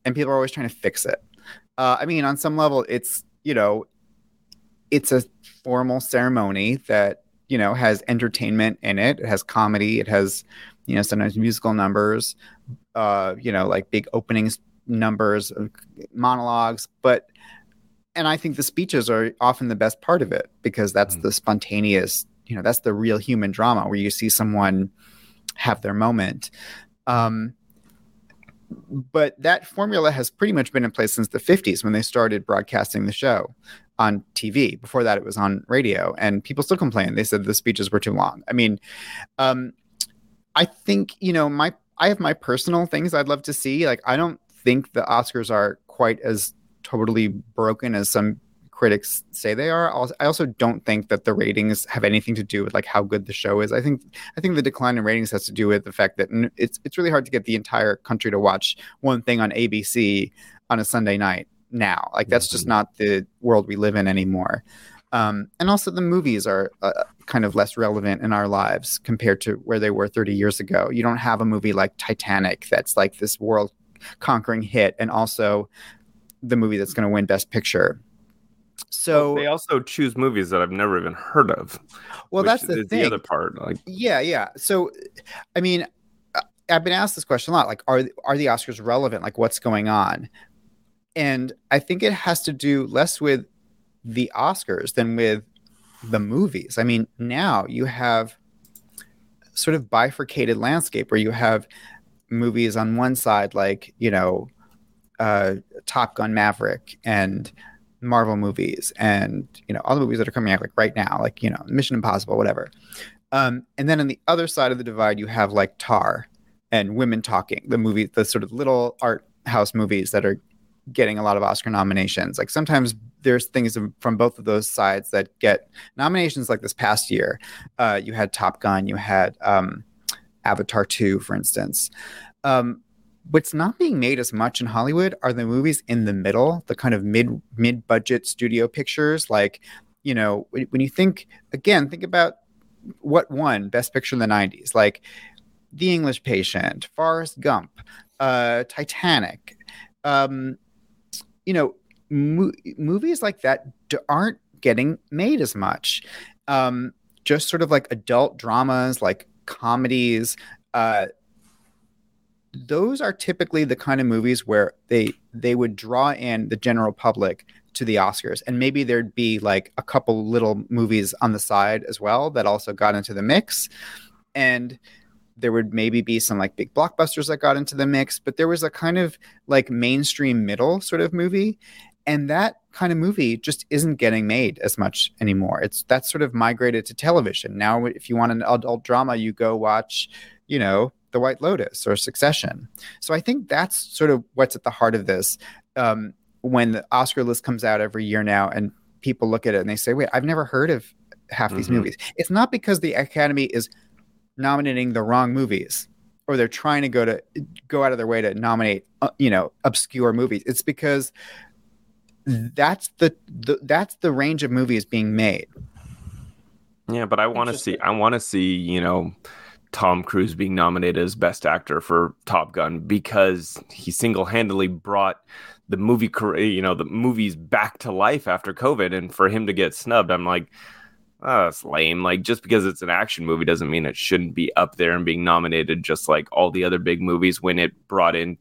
and people are always trying to fix it. Uh, I mean, on some level, it's you know, it's a formal ceremony that you know has entertainment in it. It has comedy. It has you know sometimes musical numbers. Uh, you know, like big openings numbers, monologues, but and I think the speeches are often the best part of it because that's mm-hmm. the spontaneous, you know, that's the real human drama where you see someone have their moment. Um, but that formula has pretty much been in place since the 50s when they started broadcasting the show on TV. Before that, it was on radio, and people still complain. They said the speeches were too long. I mean, um, I think you know my I have my personal things I'd love to see. Like I don't think the Oscars are quite as totally broken as some critics say they are. I also don't think that the ratings have anything to do with like how good the show is. I think I think the decline in ratings has to do with the fact that it's it's really hard to get the entire country to watch one thing on ABC on a Sunday night now. Like that's just mm-hmm. not the world we live in anymore. Um, and also the movies are uh, kind of less relevant in our lives compared to where they were 30 years ago. You don't have a movie like Titanic that's like this world conquering hit and also the movie that's going to win Best Picture. So well, they also choose movies that I've never even heard of. Well, that's the thing. The other part, like yeah, yeah. So, I mean, I've been asked this question a lot. Like, are are the Oscars relevant? Like, what's going on? And I think it has to do less with the Oscars than with the movies. I mean, now you have sort of bifurcated landscape where you have movies on one side, like you know, uh, Top Gun Maverick and Marvel movies and you know all the movies that are coming out like right now, like you know Mission Impossible, whatever. Um, and then on the other side of the divide, you have like Tar and Women Talking, the movie, the sort of little art house movies that are getting a lot of Oscar nominations. Like sometimes there's things from both of those sides that get nominations. Like this past year, uh, you had Top Gun, you had um, Avatar 2, for instance. Um, what's not being made as much in Hollywood are the movies in the middle, the kind of mid mid budget studio pictures. Like, you know, when you think again, think about what won Best Picture in the '90s, like The English Patient, Forrest Gump, uh, Titanic. Um, you know, mo- movies like that aren't getting made as much. Um, just sort of like adult dramas, like comedies. Uh, those are typically the kind of movies where they they would draw in the general public to the Oscars, and maybe there'd be like a couple little movies on the side as well that also got into the mix, and there would maybe be some like big blockbusters that got into the mix, but there was a kind of like mainstream middle sort of movie, and that kind of movie just isn't getting made as much anymore. It's that's sort of migrated to television now. If you want an adult drama, you go watch, you know, The White Lotus or Succession. So I think that's sort of what's at the heart of this. Um, when the Oscar list comes out every year now, and people look at it and they say, "Wait, I've never heard of half mm-hmm. these movies." It's not because the Academy is nominating the wrong movies or they're trying to go to go out of their way to nominate uh, you know obscure movies it's because that's the, the that's the range of movies being made. Yeah, but I want to see I want to see, you know, Tom Cruise being nominated as best actor for Top Gun because he single-handedly brought the movie career, you know, the movies back to life after COVID and for him to get snubbed, I'm like oh, that's lame. Like just because it's an action movie doesn't mean it shouldn't be up there and being nominated just like all the other big movies when it brought in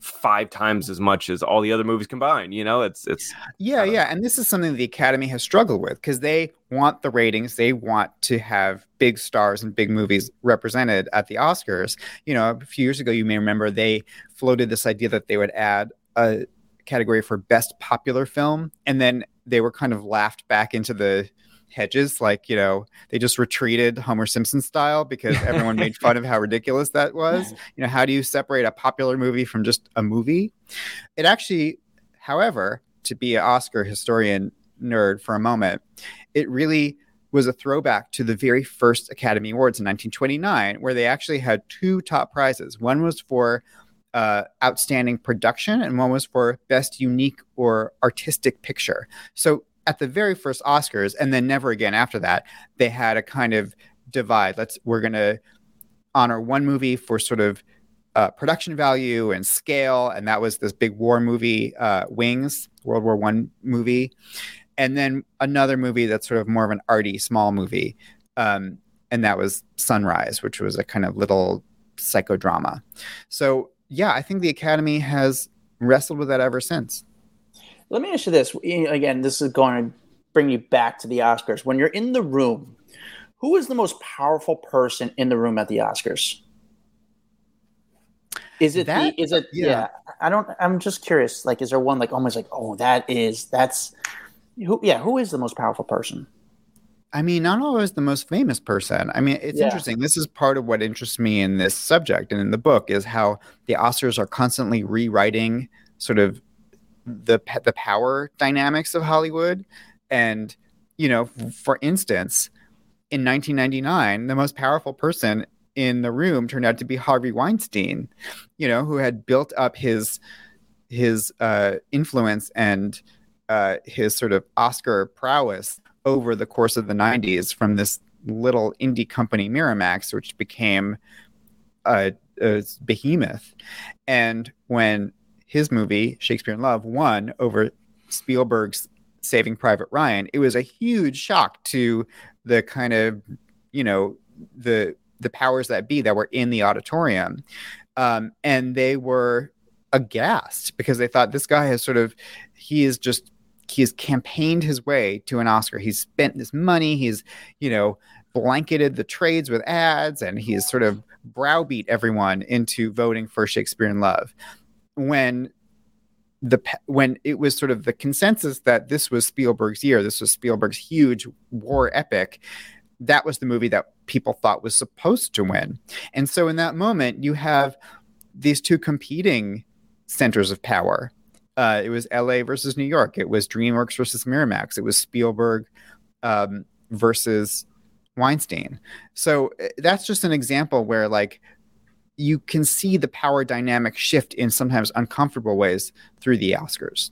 five times as much as all the other movies combined. You know, it's it's yeah, yeah. And this is something the Academy has struggled with because they want the ratings, they want to have big stars and big movies represented at the Oscars. You know, a few years ago, you may remember they floated this idea that they would add a category for best popular film, and then they were kind of laughed back into the hedges like you know they just retreated homer simpson style because everyone made fun of how ridiculous that was. <laughs> You know how do you separate a popular movie from just a movie? It actually however to be an oscar historian nerd for a moment it really was a throwback to the very first academy awards in 1929 where they actually had two top prizes. One was for uh, outstanding production and one was for best unique or artistic picture. So at the very first Oscars and then never again after that, they had a kind of divide. Let's we're gonna honor one movie for sort of uh, production value and scale, and that was this big war movie, uh, Wings, World War One movie, and then another movie that's sort of more of an arty, small movie, um, and that was Sunrise, which was a kind of little psychodrama. So yeah, I think the Academy has wrestled with that ever since. Let me ask you this again. This is going to bring you back to the Oscars. When you're in the room, who is the most powerful person in the room at the Oscars? Is it That- the, is it yeah. yeah. I don't I'm just curious like is there one like almost like oh that is that's who yeah who is the most powerful person? I mean, not always the most famous person. I mean, it's Yeah. interesting. This is part of what interests me in this subject and in the book is how the Oscars are constantly rewriting sort of the the power dynamics of Hollywood. And you know, for instance, in 1999, the most powerful person in the room turned out to be Harvey Weinstein. You know, who had built up his his uh, influence and uh, his sort of Oscar prowess over the course of the 90s from this little indie company Miramax, which became a, a behemoth. And when his movie, Shakespeare in Love, won over Spielberg's Saving Private Ryan, it was a huge shock to the kind of, you know, the the powers that be that were in the auditorium. Um, and they were aghast because they thought this guy has sort of he is just he has campaigned his way to an Oscar. He's spent this money. He's, you know, blanketed the trades with ads, and he's sort of browbeat everyone into voting for Shakespeare in Love. When the when it was sort of the consensus that this was Spielberg's year, this was Spielberg's huge war epic. That was the movie that people thought was supposed to win. And so in that moment, you have these two competing centers of power uh, it was LA versus New York. It was DreamWorks versus Miramax. It was Spielberg um, versus Weinstein. So uh, that's just an example where like you can see the power dynamic shift in sometimes uncomfortable ways through the Oscars.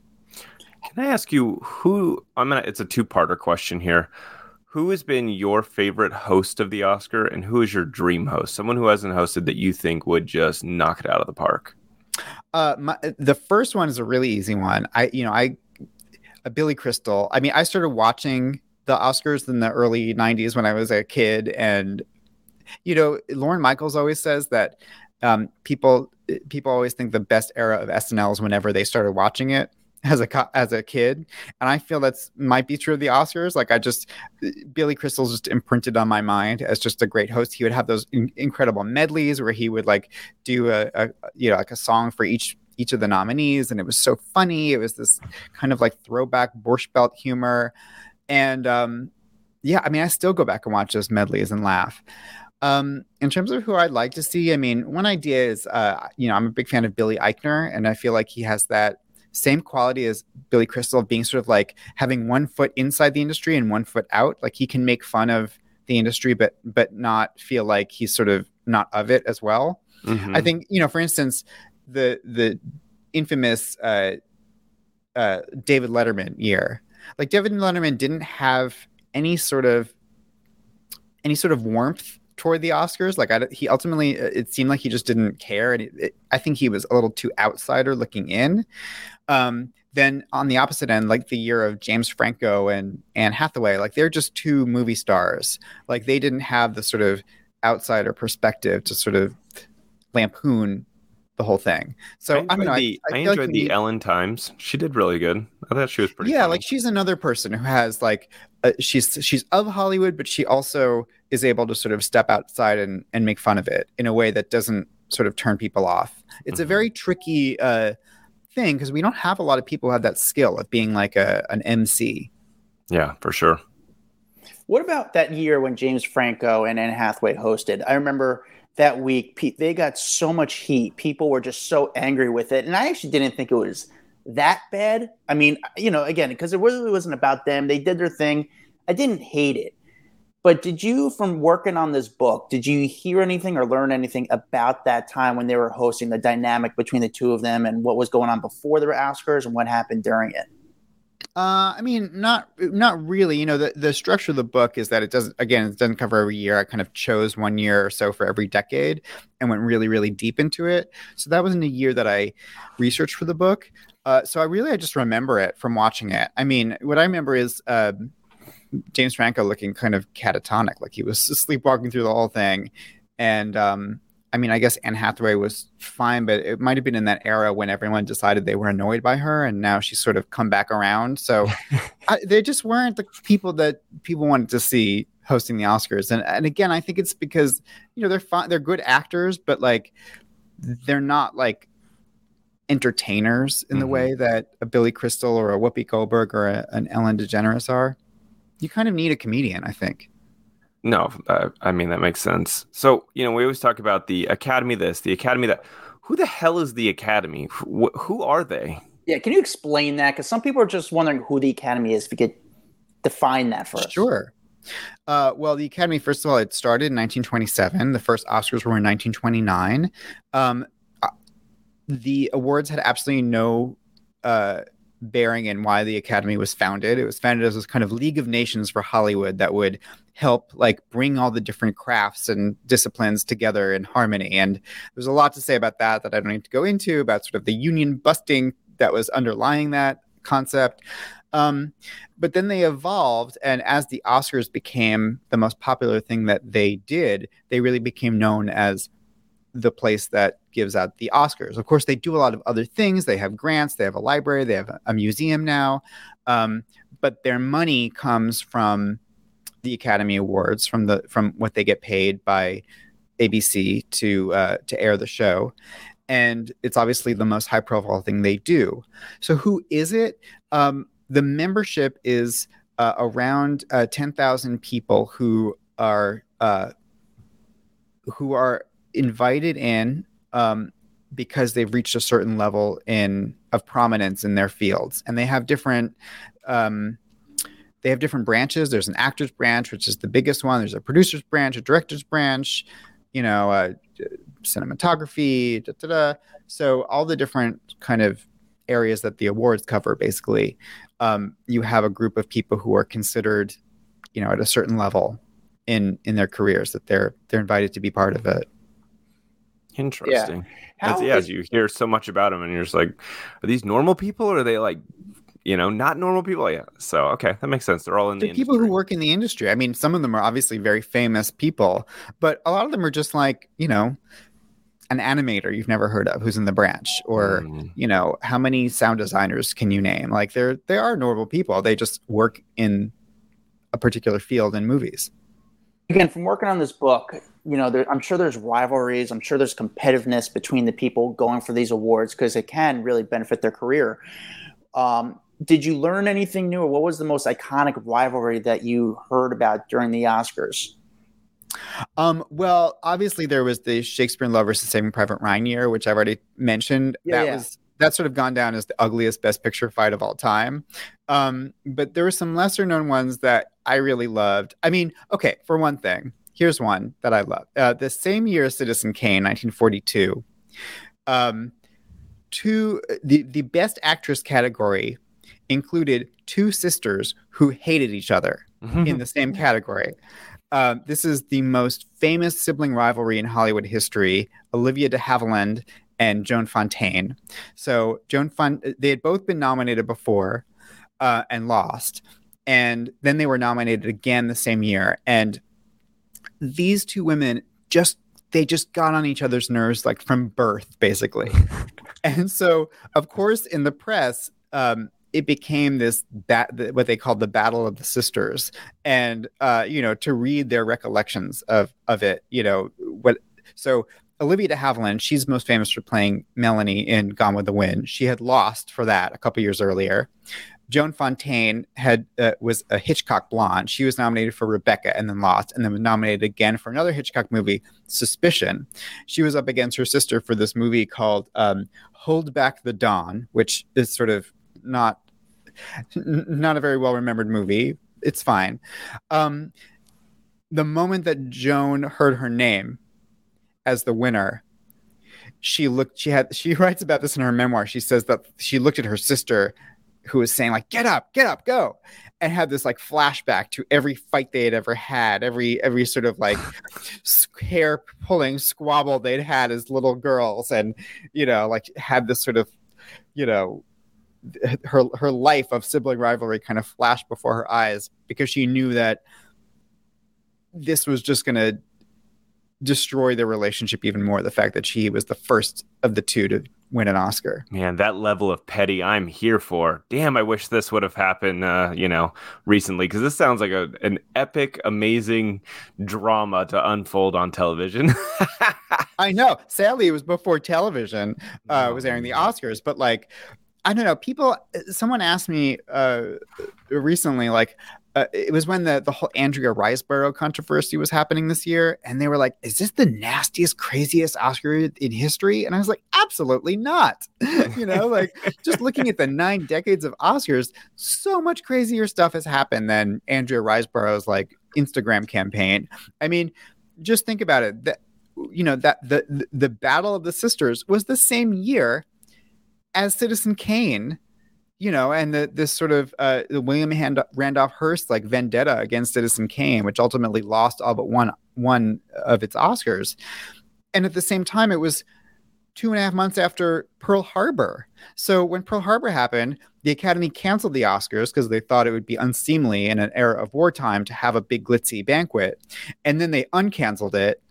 Can I ask you who? I'm gonna. It's a two-parter question here. Who has been your favorite host of the Oscar, and who is your dream host? Someone who hasn't hosted that you think would just knock it out of the park. Uh, my, the first one is a really easy one. I, you know, I, uh, Billy Crystal. I mean, I started watching the Oscars in the early '90s when I was a kid, and you know, Lorne Michaels always says that um, people people always think the best era of SNL is whenever they started watching it as a as a kid, and I feel that's might be true of the Oscars. Like I just Billy Crystal's just imprinted on my mind as just a great host. He would have those in- incredible medleys where he would like do a, a you know like a song for each each of the nominees, and it was so funny. It was this kind of like throwback Borscht Belt humor, and um, yeah, I mean, I still go back and watch those medleys and laugh. Um, in terms of who I'd like to see, I mean, one idea is, uh, you know, I'm a big fan of Billy Eichner, and I feel like he has that same quality as Billy Crystal of being sort of like having one foot inside the industry and one foot out. Like he can make fun of the industry, but but not feel like he's sort of not of it as well. Mhm. I think you know, for instance, the the infamous uh, uh, David Letterman year. Like David Letterman didn't have any sort of any sort of warmth toward the Oscars. Like I, he ultimately, uh, it seemed like he just didn't care, and it, it, I think he was a little too outsider looking in. Um, then on the opposite end, like the year of James Franco and Anne Hathaway, like they're just two movie stars. Like they didn't have the sort of outsider perspective to sort of lampoon the whole thing. So I, I don't enjoyed know. the, I feel like enjoyed we the need- Ellen Times. She did really good. I thought she was pretty. yeah funny. like she's another person who has like uh, she's she's of hollywood but she also is able to sort of step outside and and make fun of it in a way that doesn't sort of turn people off it's a Mhm. very tricky uh thing because we don't have a lot of people who have that skill of being like a an mc yeah, for sure. What about that year when James Franco and Anne Hathaway hosted? I remember that week pe- they got so much heat. People were just so angry with it, and I actually didn't think it was that bad. I mean, you know, again, because it really wasn't about them. They did their thing. I didn't hate it. But did you, from working on this book, did you hear anything or learn anything about that time when they were hosting the dynamic between the two of them and what was going on before the Oscars and what happened during it? Uh, I mean, not not really. You know, the, the structure of the book is that it doesn't. Again, it doesn't cover every year. I kind of chose one year or so for every decade and went really, really deep into it. So that wasn't a year that I researched for the book. Uh, so I really, I just remember it from watching it. I mean, what I remember is uh, James Franco looking kind of catatonic, like he was <laughs> sleepwalking through the whole thing, and um, I mean, I guess Anne Hathaway was fine, but it might have been in that era when everyone decided they were annoyed by her, and now she's sort of come back around. So <laughs> I, they just weren't the people that people wanted to see hosting the Oscars. And and again, I think it's because you know they're fine, they're good actors, but like they're not like entertainers in the Mhm. way that a Billy Crystal or a Whoopi Goldberg or a, an Ellen DeGeneres are. You kind of need a comedian, I think. No, uh, I mean that makes sense. So you know, we always talk about the Academy. This, the Academy. That. Who the hell is the Academy? Wh- who are they? Yeah, can you explain that? Because some people are just wondering who the Academy is. If you could define that for us. Sure. Uh, well, the Academy, first of all, it started in 1927. The first Oscars were in 1929. Um, uh, the awards had absolutely no uh, bearing in why the Academy was founded. It was founded as this kind of League of Nations for Hollywood that would help like bring all the different crafts and disciplines together in harmony. And there's a lot to say about that that I don't need to go into about sort of the union busting that was underlying that concept. Um, but then they evolved, and as the Oscars became the most popular thing that they did, they really became known as the place that gives out the Oscars. Of course, they do a lot of other things. They have grants, they have a library, they have a- museum now, um, but their money comes from the Academy Awards, from the from what they get paid by ABC to uh, to air the show. And it's obviously the most high profile thing they do. So, who is it? Um, the membership is uh, around uh, 10,000 people who are uh, who are invited in um, because they've reached a certain level in of prominence in their fields, and they have different. Um, they have different branches. There's an actors branch, which is the biggest one. There's a producers branch, a directors branch, you know, uh, cinematography, da, da, da. So all the different kind of areas that the awards cover, basically, um, you have a group of people who are considered, you know, at a certain level in in their careers that they're they're invited to be part of it. Interesting. Yeah, is- you hear so much about them, and you're just like, are these normal people, or are they like, you know, not normal people? Yeah. So okay, that makes sense. They're all in the The people who work in the industry. I mean, some of them are obviously very famous people, but a lot of them are just like, you know, an animator you've never heard of who's in the branch, or Mm. you know, how many sound designers can you name? Like they're they are normal people. They just work in a particular field in movies. Again from working on this book you know there, i'm sure there's rivalries i'm sure there's competitiveness between the people going for these awards because it can really benefit their career um, did you learn anything new or what was the most iconic rivalry that you heard about during the oscars Um, well, obviously there was the Shakespeare in Love versus Saving Private Ryan year, which I've already mentioned. Yeah, that yeah. was that's sort of gone down as the ugliest Best Picture fight of all time. Um, but there were some lesser known ones that I really loved. I mean, okay, for one thing, here's one that I love. Uh, the same year as Citizen Kane, 1942, um, two the the Best Actress category included two sisters who hated each other in the same <laughs> category. Um, this is the most famous sibling rivalry in Hollywood history: Olivia de Havilland and Joan Fontaine. So Joan Fon- they had both been nominated before uh, and lost, and then they were nominated again the same year. And these two women just they just got on each other's nerves like from birth, basically. <laughs> and so, of course, in the press, um, it became this bat what they called the battle of the sisters and uh you know to read their recollections of of it you know what so olivia de havilland she's most famous for playing melanie in gone with the wind she had lost for that a couple years earlier joan fontaine had uh, was a hitchcock blonde she was nominated for rebecca and then lost and then was nominated again for another hitchcock movie suspicion she was up against her sister for this movie called um, hold back the dawn which is sort of not not a very well remembered movie. It's fine. Um, the moment that Joan heard her name as the winner, she looked. She had. She <laughs> writes about this in her memoir. She says that she looked at her sister who was saying like get up get up go and had this like flashback to every fight they had ever had every every sort of like <laughs> hair pulling squabble they'd had as little girls and you know like had this sort of you know her her life of sibling rivalry kind of flashed before her eyes because she knew that this was just going to destroy the relationship even more the fact that she was the first of the two to win an oscar Man, that level of petty I'm here for. Damn, I wish this would have happened, uh, you know, recently because this sounds like a, an epic, amazing drama to unfold on television. <laughs> I know. Sadly, it was before television uh, was airing the Oscars, but like, I don't know. People, someone asked me uh, recently, like, uh, it was when the the whole Andrea Riseborough controversy was happening this year, and they were like, "Is this the nastiest, craziest Oscar in history?" And I was like, "Absolutely not." <laughs> you know, like just looking at the nine decades of Oscars, so much crazier stuff has happened than Andrea Riseborough's like Instagram campaign. I mean, just think about it. That you know that the the Battle of the Sisters was the same year as Citizen Kane, you know, and the this sort of uh, the William Hand- Randolph Hearst like vendetta against Citizen Kane, which ultimately lost all but one one of its Oscars, and at the same time, it was two and a half months after Pearl Harbor. So when Pearl Harbor happened, the Academy canceled the Oscars because they thought it would be unseemly in an era of wartime to have a big glitzy banquet, and then they uncanceled it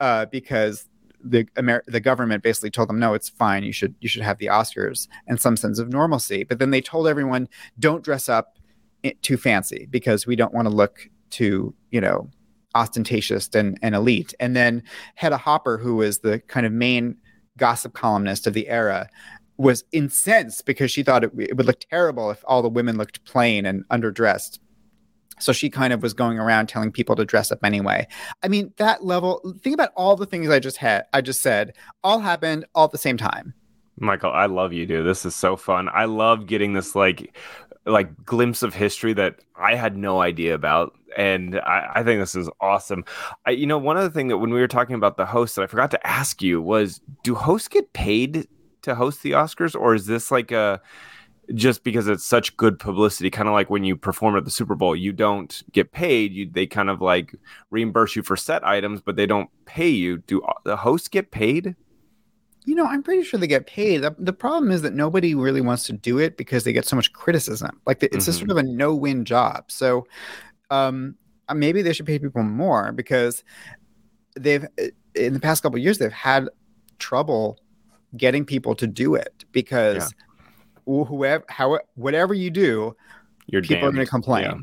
uh, because the Amer- the government basically told them no it's fine. You should you should have the oscars and some sense of normalcy. But then they told everyone don't dress up too fancy because we don't want to look too you know ostentatious and, and elite. And then hedda hopper who was the kind of main gossip columnist of the era was incensed because she thought it, it would look terrible if all the women looked plain and underdressed so she kind of was going around telling people to dress up anyway. I mean, that level, think about all the things I just had, I just said, all happened all at the same time. Michael, I love you, dude. This is so fun. I love getting this like like glimpse of history that I had no idea about. And I, I think this is awesome. I, you know, one other thing that when we were talking about the host that I forgot to ask you was do hosts get paid to host the Oscars or is this like a just because it's such good publicity, kind of like when you perform at the Super Bowl, you don't get paid. You they kind of like reimburse you for set items, but they don't pay you. Do the hosts get paid? You know, I'm pretty sure they get paid. The, the problem is that nobody really wants to do it because they get so much criticism. Like the, it's a Mhm. sort of a no-win job. So um, uh, maybe they should pay people more because they've uh, in the past couple of years they've had trouble getting people to do it because wh- whoever how whatever you do You're people are going to complain Yeah.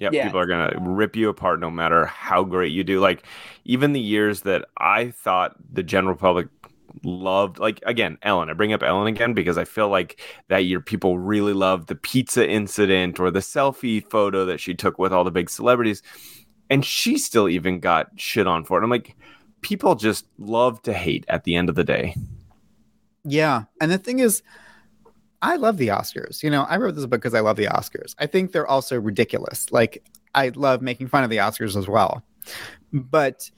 Yep, Yeah. people are gonna rip you apart no matter how great you do. Like even the years that I thought the general public loved, like again, Ellen. I bring up Ellen again because I feel like that year people really loved the pizza incident or the selfie photo that she took with all the big celebrities, and she still even got shit on for it. I'm like, people just love to hate at the end of the day. Yeah. And the thing is, I love the Oscars. You know, I wrote this book because I love the Oscars. I think they're also ridiculous. Like, I love making fun of the Oscars as well. But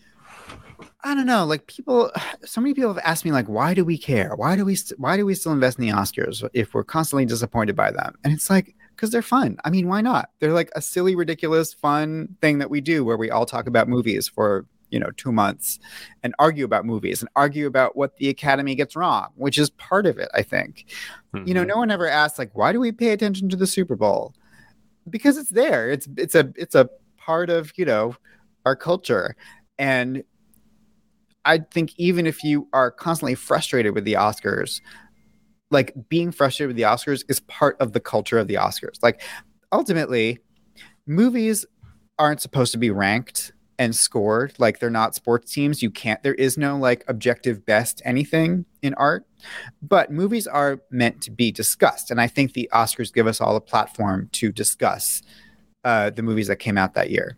I don't know. Like, people, <sighs> so many people have asked me, like, why do we care? Why do we, st- why do we still invest in the Oscars if we're constantly disappointed by them? And it's like, because they're fun. I mean, why not? They're like a silly, ridiculous, fun thing that we do where we all talk about movies for, you know, two months and argue about movies and argue about what the Academy gets wrong, which is part of it, I think. You know, Mhm. no one ever asks like, why do we pay attention to the Super Bowl? Because it's there. It's it's a it's a part of you know our culture, and I think even if you are constantly frustrated with the Oscars, like being frustrated with the Oscars is part of the culture of the Oscars. Like ultimately, movies aren't supposed to be ranked and scored like they're not sports teams you can't there is no like objective best anything in art but movies are meant to be discussed and i think the oscars give us all a platform to discuss uh, the movies that came out that year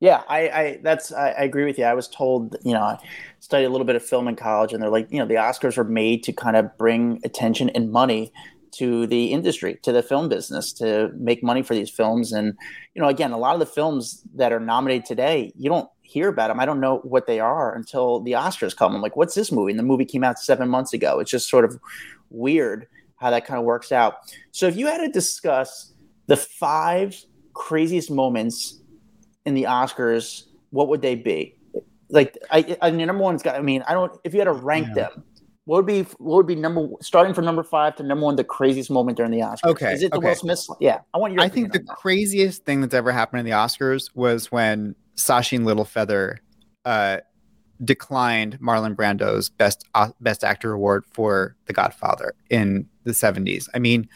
Yeah, I, I that's I, I agree with you. I was told, you know, I studied a little bit of film in college, and they're like, you know, the Oscars are made to kind of bring attention and money to the industry, to the film business, to make money for these films. And you know, again, a lot of the films that are nominated today, you don't hear about them. I don't know what they are until the Oscars come. I'm like, what's this movie? And the movie came out seven months ago. It's just sort of weird how that kind of works out. So if you had to discuss the five craziest moments in the Oscars, what would they be? Like, I, I mean, number one's got. I mean, I don't. If you had to rank Yeah. them, what would be what would be number starting from number five to number one, the craziest moment during the Oscars? Okay, is it the okay. Will Smith? Yeah, I want your. I think the craziest thing that's ever happened in the Oscars was when Sacheen Littlefeather uh, declined Marlon Brando's best uh, best actor award for The Godfather in the 70s. I mean,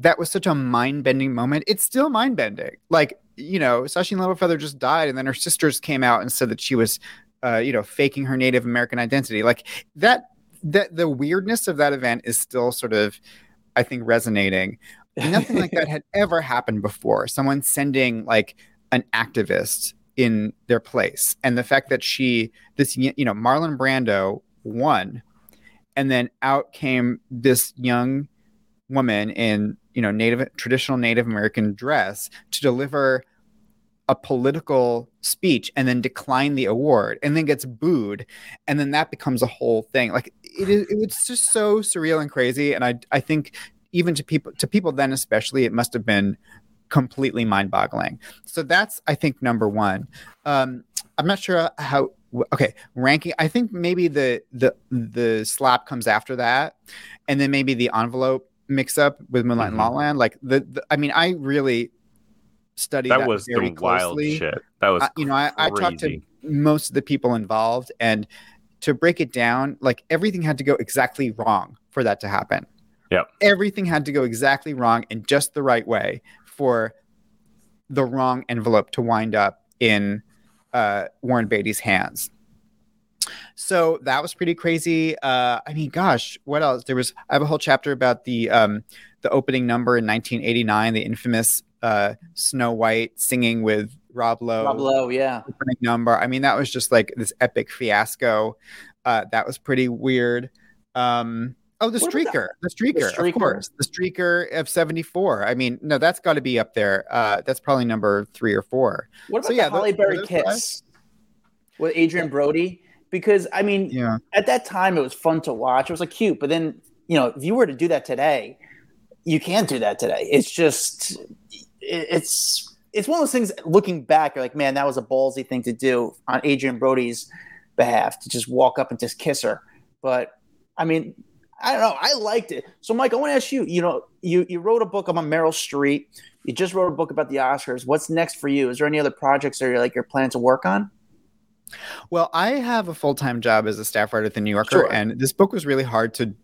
that was such a mind-bending moment. It's still mind-bending. Like, you know, Sacheen Littlefeather just died and then her sisters came out and said that she was uh, you know, faking her Native American identity. Like that that the weirdness of that event is still sort of I think resonating. Nothing like that <laughs> had ever happened before. Someone sending like an activist in their place, and the fact that she, this you know, Marlon Brando won, and then out came this young woman in you know native traditional Native American dress to deliver a political speech and then decline the award and then gets booed and then that becomes a whole thing. Like it is it's just so surreal and crazy and i i think even to people to people then especially it must have been completely mind-boggling. So that's i think number one. Um i'm not sure how okay ranking i think maybe the the the slap comes after that and then maybe the envelope mix up with moonlight and la La land. Like the, the i mean i really studied that, That was very the wild shit. That was you know I, I talked to most of the people involved and to break it down like everything had to go exactly wrong for that to happen. Yeah. everything had to go exactly wrong in just the right way for the wrong envelope to wind up in uh, warren beatty's hands. So that was pretty crazy. Uh, i mean gosh what else? There was i have a whole chapter about the um, the opening number in 1989 the infamous uh, snow white singing with rob lowe Rob Lowe, yeah. opening number. I mean, that was just like this epic fiasco. Uh, that was pretty weird. Um, oh, the What about streaker, the streaker, streaker? of course, the streaker of '74. I mean, no, that's got to be up there. Uh, that's probably number three or four. What about So, yeah, the Halle Berry kiss with Adrien Brody? Because I mean, Yeah, at that time it was fun to watch. It was like cute, but then you know, if you were to do that today, you can't do that today. It's just it's it's one of those things. Looking back, you're like, man, that was a ballsy thing to do on Adrien Brody's behalf to just walk up and just kiss her. But I mean, I don't know. I liked it. So, Mike, I want to ask you. You know, you you wrote a book about Meryl Streep. You just wrote a book about the Oscars. What's next for you? Is there any other projects that you're like you're planning to work on? Well, I have a full time job as a staff writer at the New Yorker, Sure. and this book was really hard to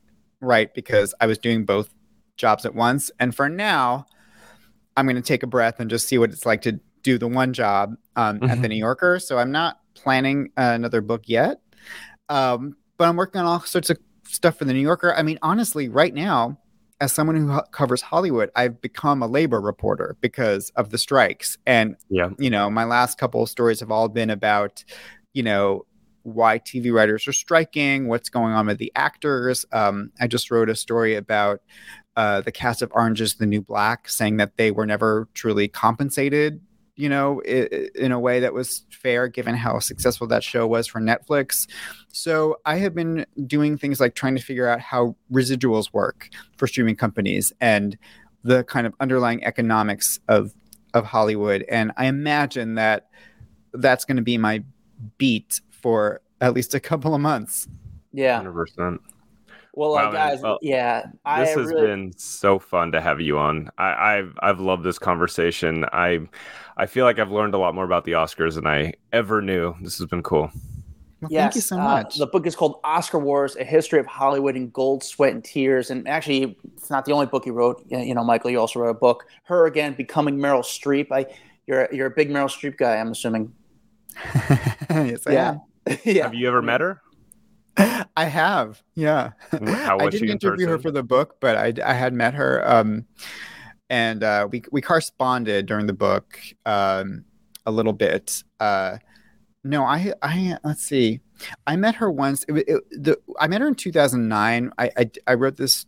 write because I was doing both jobs at once. And for now, I'm going to take a breath and just see what it's like to do the one job um, at the New Yorker. So I'm not planning uh, another book yet, um, but I'm working on all sorts of stuff for the New Yorker. I mean, honestly, right now, as someone who ho- covers Hollywood, I've become a labor reporter because of the strikes. And Yeah. you know, my last couple of stories have all been about, you know, why TV writers are striking, what's going on with the actors. Um, I just wrote a story about uh, the cast of Orange is the New Black, saying that they were never truly compensated, you know, i- i- in a way that was fair given how successful that show was for Netflix. So I have been doing things like trying to figure out how residuals work for streaming companies and the kind of underlying economics of of Hollywood. And I imagine that that's going to be my beat for at least a couple of months. Yeah. Hundred percent. Well, Wow, uh, guys, Well, yeah, I This has really, been so fun to have you on. I, I've I've loved this conversation. I I feel like I've learned a lot more about the Oscars than I ever knew. This has been cool. Well, yes, thank you so uh, much. the book is called Oscar Wars: A History of Hollywood in Gold, Sweat, and Tears. And actually, it's not the only book you wrote. You you know, Michael, you also wrote a book. Her again, becoming Meryl Streep. I, you're you're a big Meryl Streep guy. I'm assuming. <laughs> yes, I yeah. am. <laughs> yeah. Have you ever met her? <laughs> I have. Yeah. How I was didn't she in interview her for the book, but I, I had met her. Um, and uh, we, we corresponded during the book um, a little bit. Uh, no, I, I, let's see. I met her once. It, it, the, I met her in 2009. I, I, I wrote this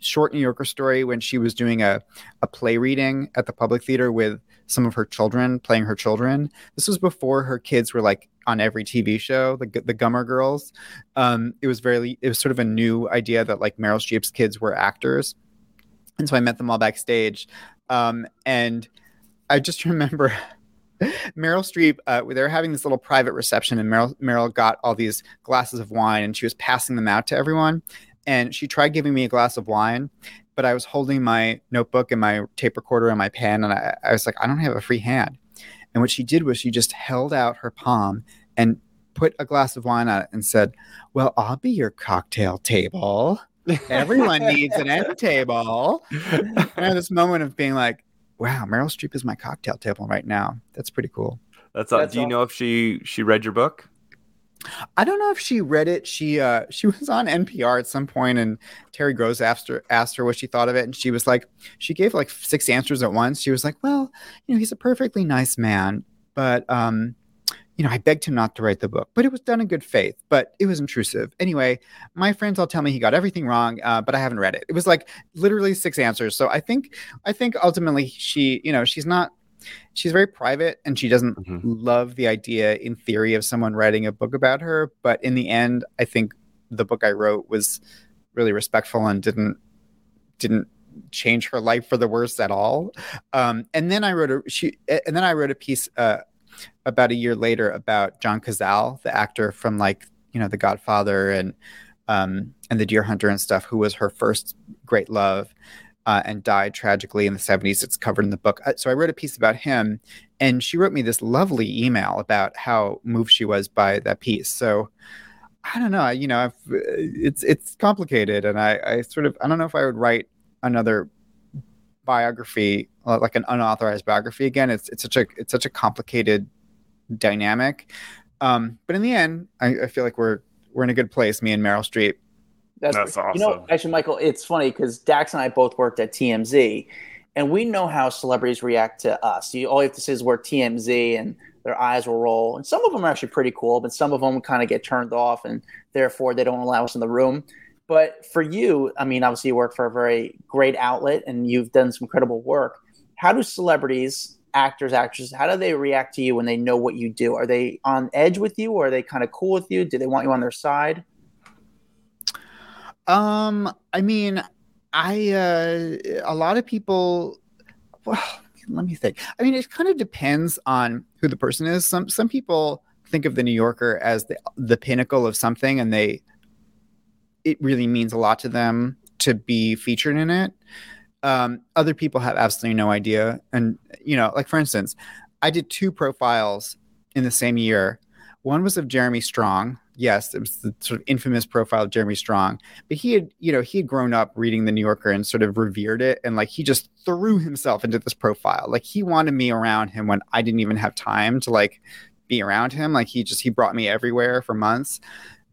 short New Yorker story when she was doing a, a play reading at the Public Theater with some of her children playing her children. This was before her kids were like on every TV show, the the Gummer Girls. Um, it was very it was sort of a new idea that like Meryl Streep's kids were actors, and so I met them all backstage, um, and I just <laughs> remember. Meryl Streep, uh, they were having this little private reception, and Meryl, Meryl got all these glasses of wine, and she was passing them out to everyone. And she tried giving me a glass of wine, but I was holding my notebook and my tape recorder and my pen, and I, I was like, I don't have a free hand. And what she did was she just held out her palm and put a glass of wine on it and said, Well, I'll be your cocktail table. Everyone needs an end table. And I had this moment of being like, wow, Meryl Streep is my cocktail table right now. That's pretty cool. That's all. That's Do you all. know if she she read your book? I don't know if she read it. She uh <laughs> she was on NPR at some point and Terry Gross asked her asked her what she thought of it and she was like she gave like six answers at once. She was like, "Well, you know, he's a perfectly nice man, but um you know, I begged him not to write the book, but it was done in good faith, but it was intrusive. Anyway, my friends all tell me he got everything wrong, uh, but I haven't read it. It was like literally six answers. So I think, I think ultimately she, you know, she's not, she's very private and she doesn't Mhm. love the idea in theory of someone writing a book about her. But in the end, I think the book I wrote was really respectful and didn't, didn't change her life for the worse at all. Um, and then I wrote a, she, and then I wrote a piece, uh, about a year later about John Cazale, the actor from like you know The Godfather and um, and The Deer Hunter and stuff, who was her first great love uh, and died tragically in the seventies. It's covered in the book. Uh, So I wrote a piece about him, and she wrote me this lovely email about how moved she was by that piece. So. I don't know. You know, I've, it's it's complicated, and I, I sort of I don't know if I would write another biography uh, like an unauthorized biography again it's it's such a it's such a complicated dynamic um but in the end I, I feel like we're we're in a good place me and meryl streep That's, That's You know, actually, Michael, it's funny because Dax and I both worked at TMZ, and we know how celebrities react to us. You all you have to say is we're TMZ, and their eyes will roll. And some of them are actually pretty cool, but some of them kind of get turned off, and therefore they don't allow us in the room. But for you, I mean, obviously you work for a very great outlet, and you've done some incredible work. How do celebrities, actors, actresses, how do they react to you when they know what you do? Are they on edge with you, or are they kind of cool with you? Do they want you on their side? Um i mean i uh a lot of people well let me think. I mean it kind of depends on who the person is. Some some people think of the new yorker as the the pinnacle of something and they it really means a lot to them to be featured in it. Um, other people have absolutely no idea. And you know like for instance i did two profiles in the same year. One was of jeremy strong yes it was the sort of infamous profile of jeremy strong but he had you know he had grown up reading the new yorker and sort of revered it and like he just threw himself into this profile. Like he wanted me around him when i didn't even have time to like be around him. Like he just he brought me everywhere for months.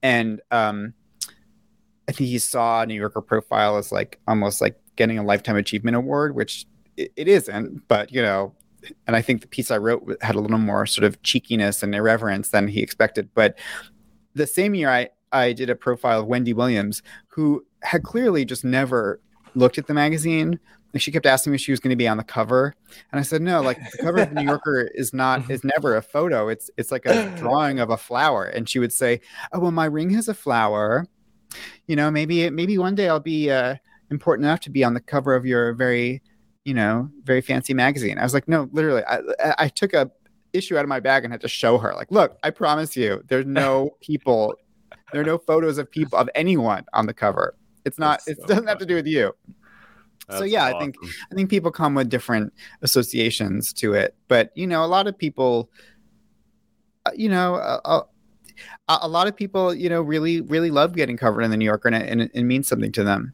And um i think he saw new yorker profile as like almost like getting a lifetime achievement award which it, it isn't but you know and i think the piece i wrote had a little more sort of cheekiness and irreverence than he expected but the same year I, I did a profile of Wendy Williams, who had clearly just never looked at the magazine. Like she kept asking me if she was going to be on the cover, and I said no. Like the cover of the New Yorker <laughs> is not is never a photo. It's it's like a drawing of a flower. And she would say, "Oh well, my ring has a flower. You know, maybe maybe one day I'll be uh, important enough to be on the cover of your very, you know, very fancy magazine." I was like, "No, literally, I I- I took a issue out of my bag and had to show her like look i promise you there's no <laughs> people there are no photos of people of anyone on the cover. It's not That's it so doesn't have to do with you. So, That's yeah, I think- i think people come with different associations to it but you know a lot of people uh, you know uh, a, a lot of people you know really really love getting covered in the new yorker and it, and it, it means something to them.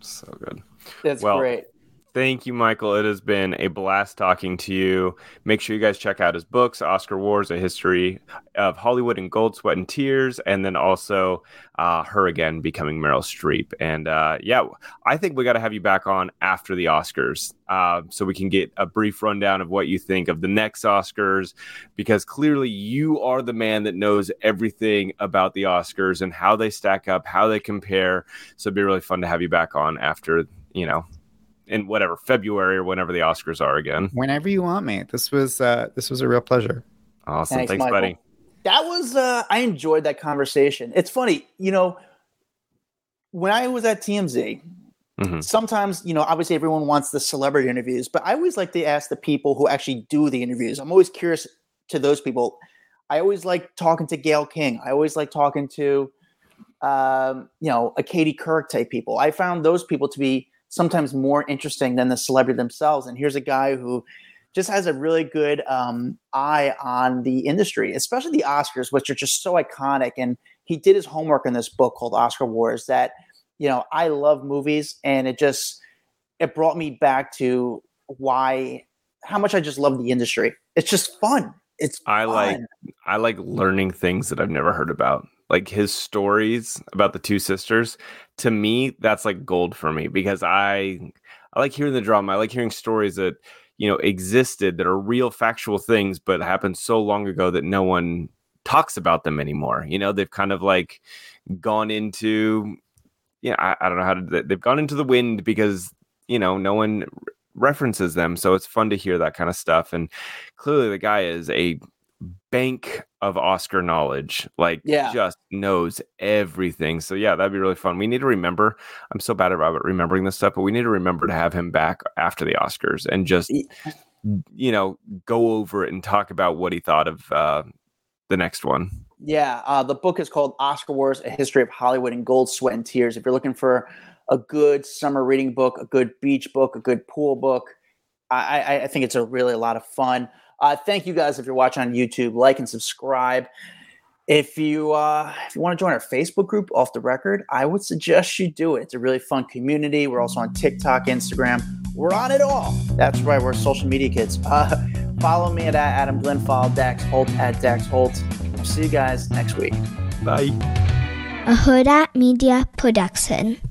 So good. That's Well, great. Thank you, Michael. It has been a blast talking to you. Make sure you guys check out his books, Oscar Wars, A History of Hollywood in Gold, Sweat, and Tears, and then also uh, Her Again, Becoming Meryl Streep. And uh, yeah, I think we got to have you back on after the Oscars uh, so we can get a brief rundown of what you think of the next Oscars, because clearly you are the man that knows everything about the Oscars and how they stack up, how they compare. So it'd be really fun to have you back on after, you know, in whatever February or whenever the Oscars are again. Whenever you want me. This was uh, this was a real pleasure. Awesome. Thanks, Thanks, buddy. that was uh i enjoyed that conversation it's funny you know when i was at tmz Mhm. sometimes you know obviously everyone wants the celebrity interviews but i always like to ask the people who actually do the interviews i'm always curious to those people i always like talking to gayle king i always like talking to um, you know a katie couric type people i found those people to be sometimes more interesting than the celebrity themselves and here's a guy who just has a really good um, eye on the industry, especially the Oscars, which are just so iconic. And he did his homework in this book called Oscar Wars. That you know, I love movies, and it just it brought me back to why how much I just love the industry. It's just fun. It's I like. I like learning things that I've never heard about. Like his stories about the two sisters. To me, that's like gold for me because I I like hearing the drama. I like hearing stories that you know existed that are real factual things, but happened so long ago that no one talks about them anymore. You know, they've kind of like gone into yeah, I, I don't know how to they've gone into the wind because you know no one references them. So it's fun to hear that kind of stuff. And clearly the guy is a bank of Oscar knowledge. Like Yeah. just knows everything. So yeah, that'd be really fun. We need to remember. I'm so bad about remembering this stuff, but we need to remember to have him back after the Oscars and just you know go over it and talk about what he thought of uh, the next one. Yeah, uh, the book is called Oscar Wars: A History of Hollywood in Gold, Sweat, and Tears. If you're looking for a good summer reading book, a good beach book, a good pool book, I, I, I think it's a really a lot of fun. Uh, thank you guys if you're watching on YouTube. Like and subscribe. If you uh, if you want to join our Facebook group, Off the Record, I would suggest you do it. It's a really fun community. We're also on TikTok, Instagram. We're on it all. That's right. We're social media kids. Uh, follow me at Adam Glyn. Follow Dax Holt at Dax Holt. We'll see you guys next week. Bye. a Hurrdat Media Production.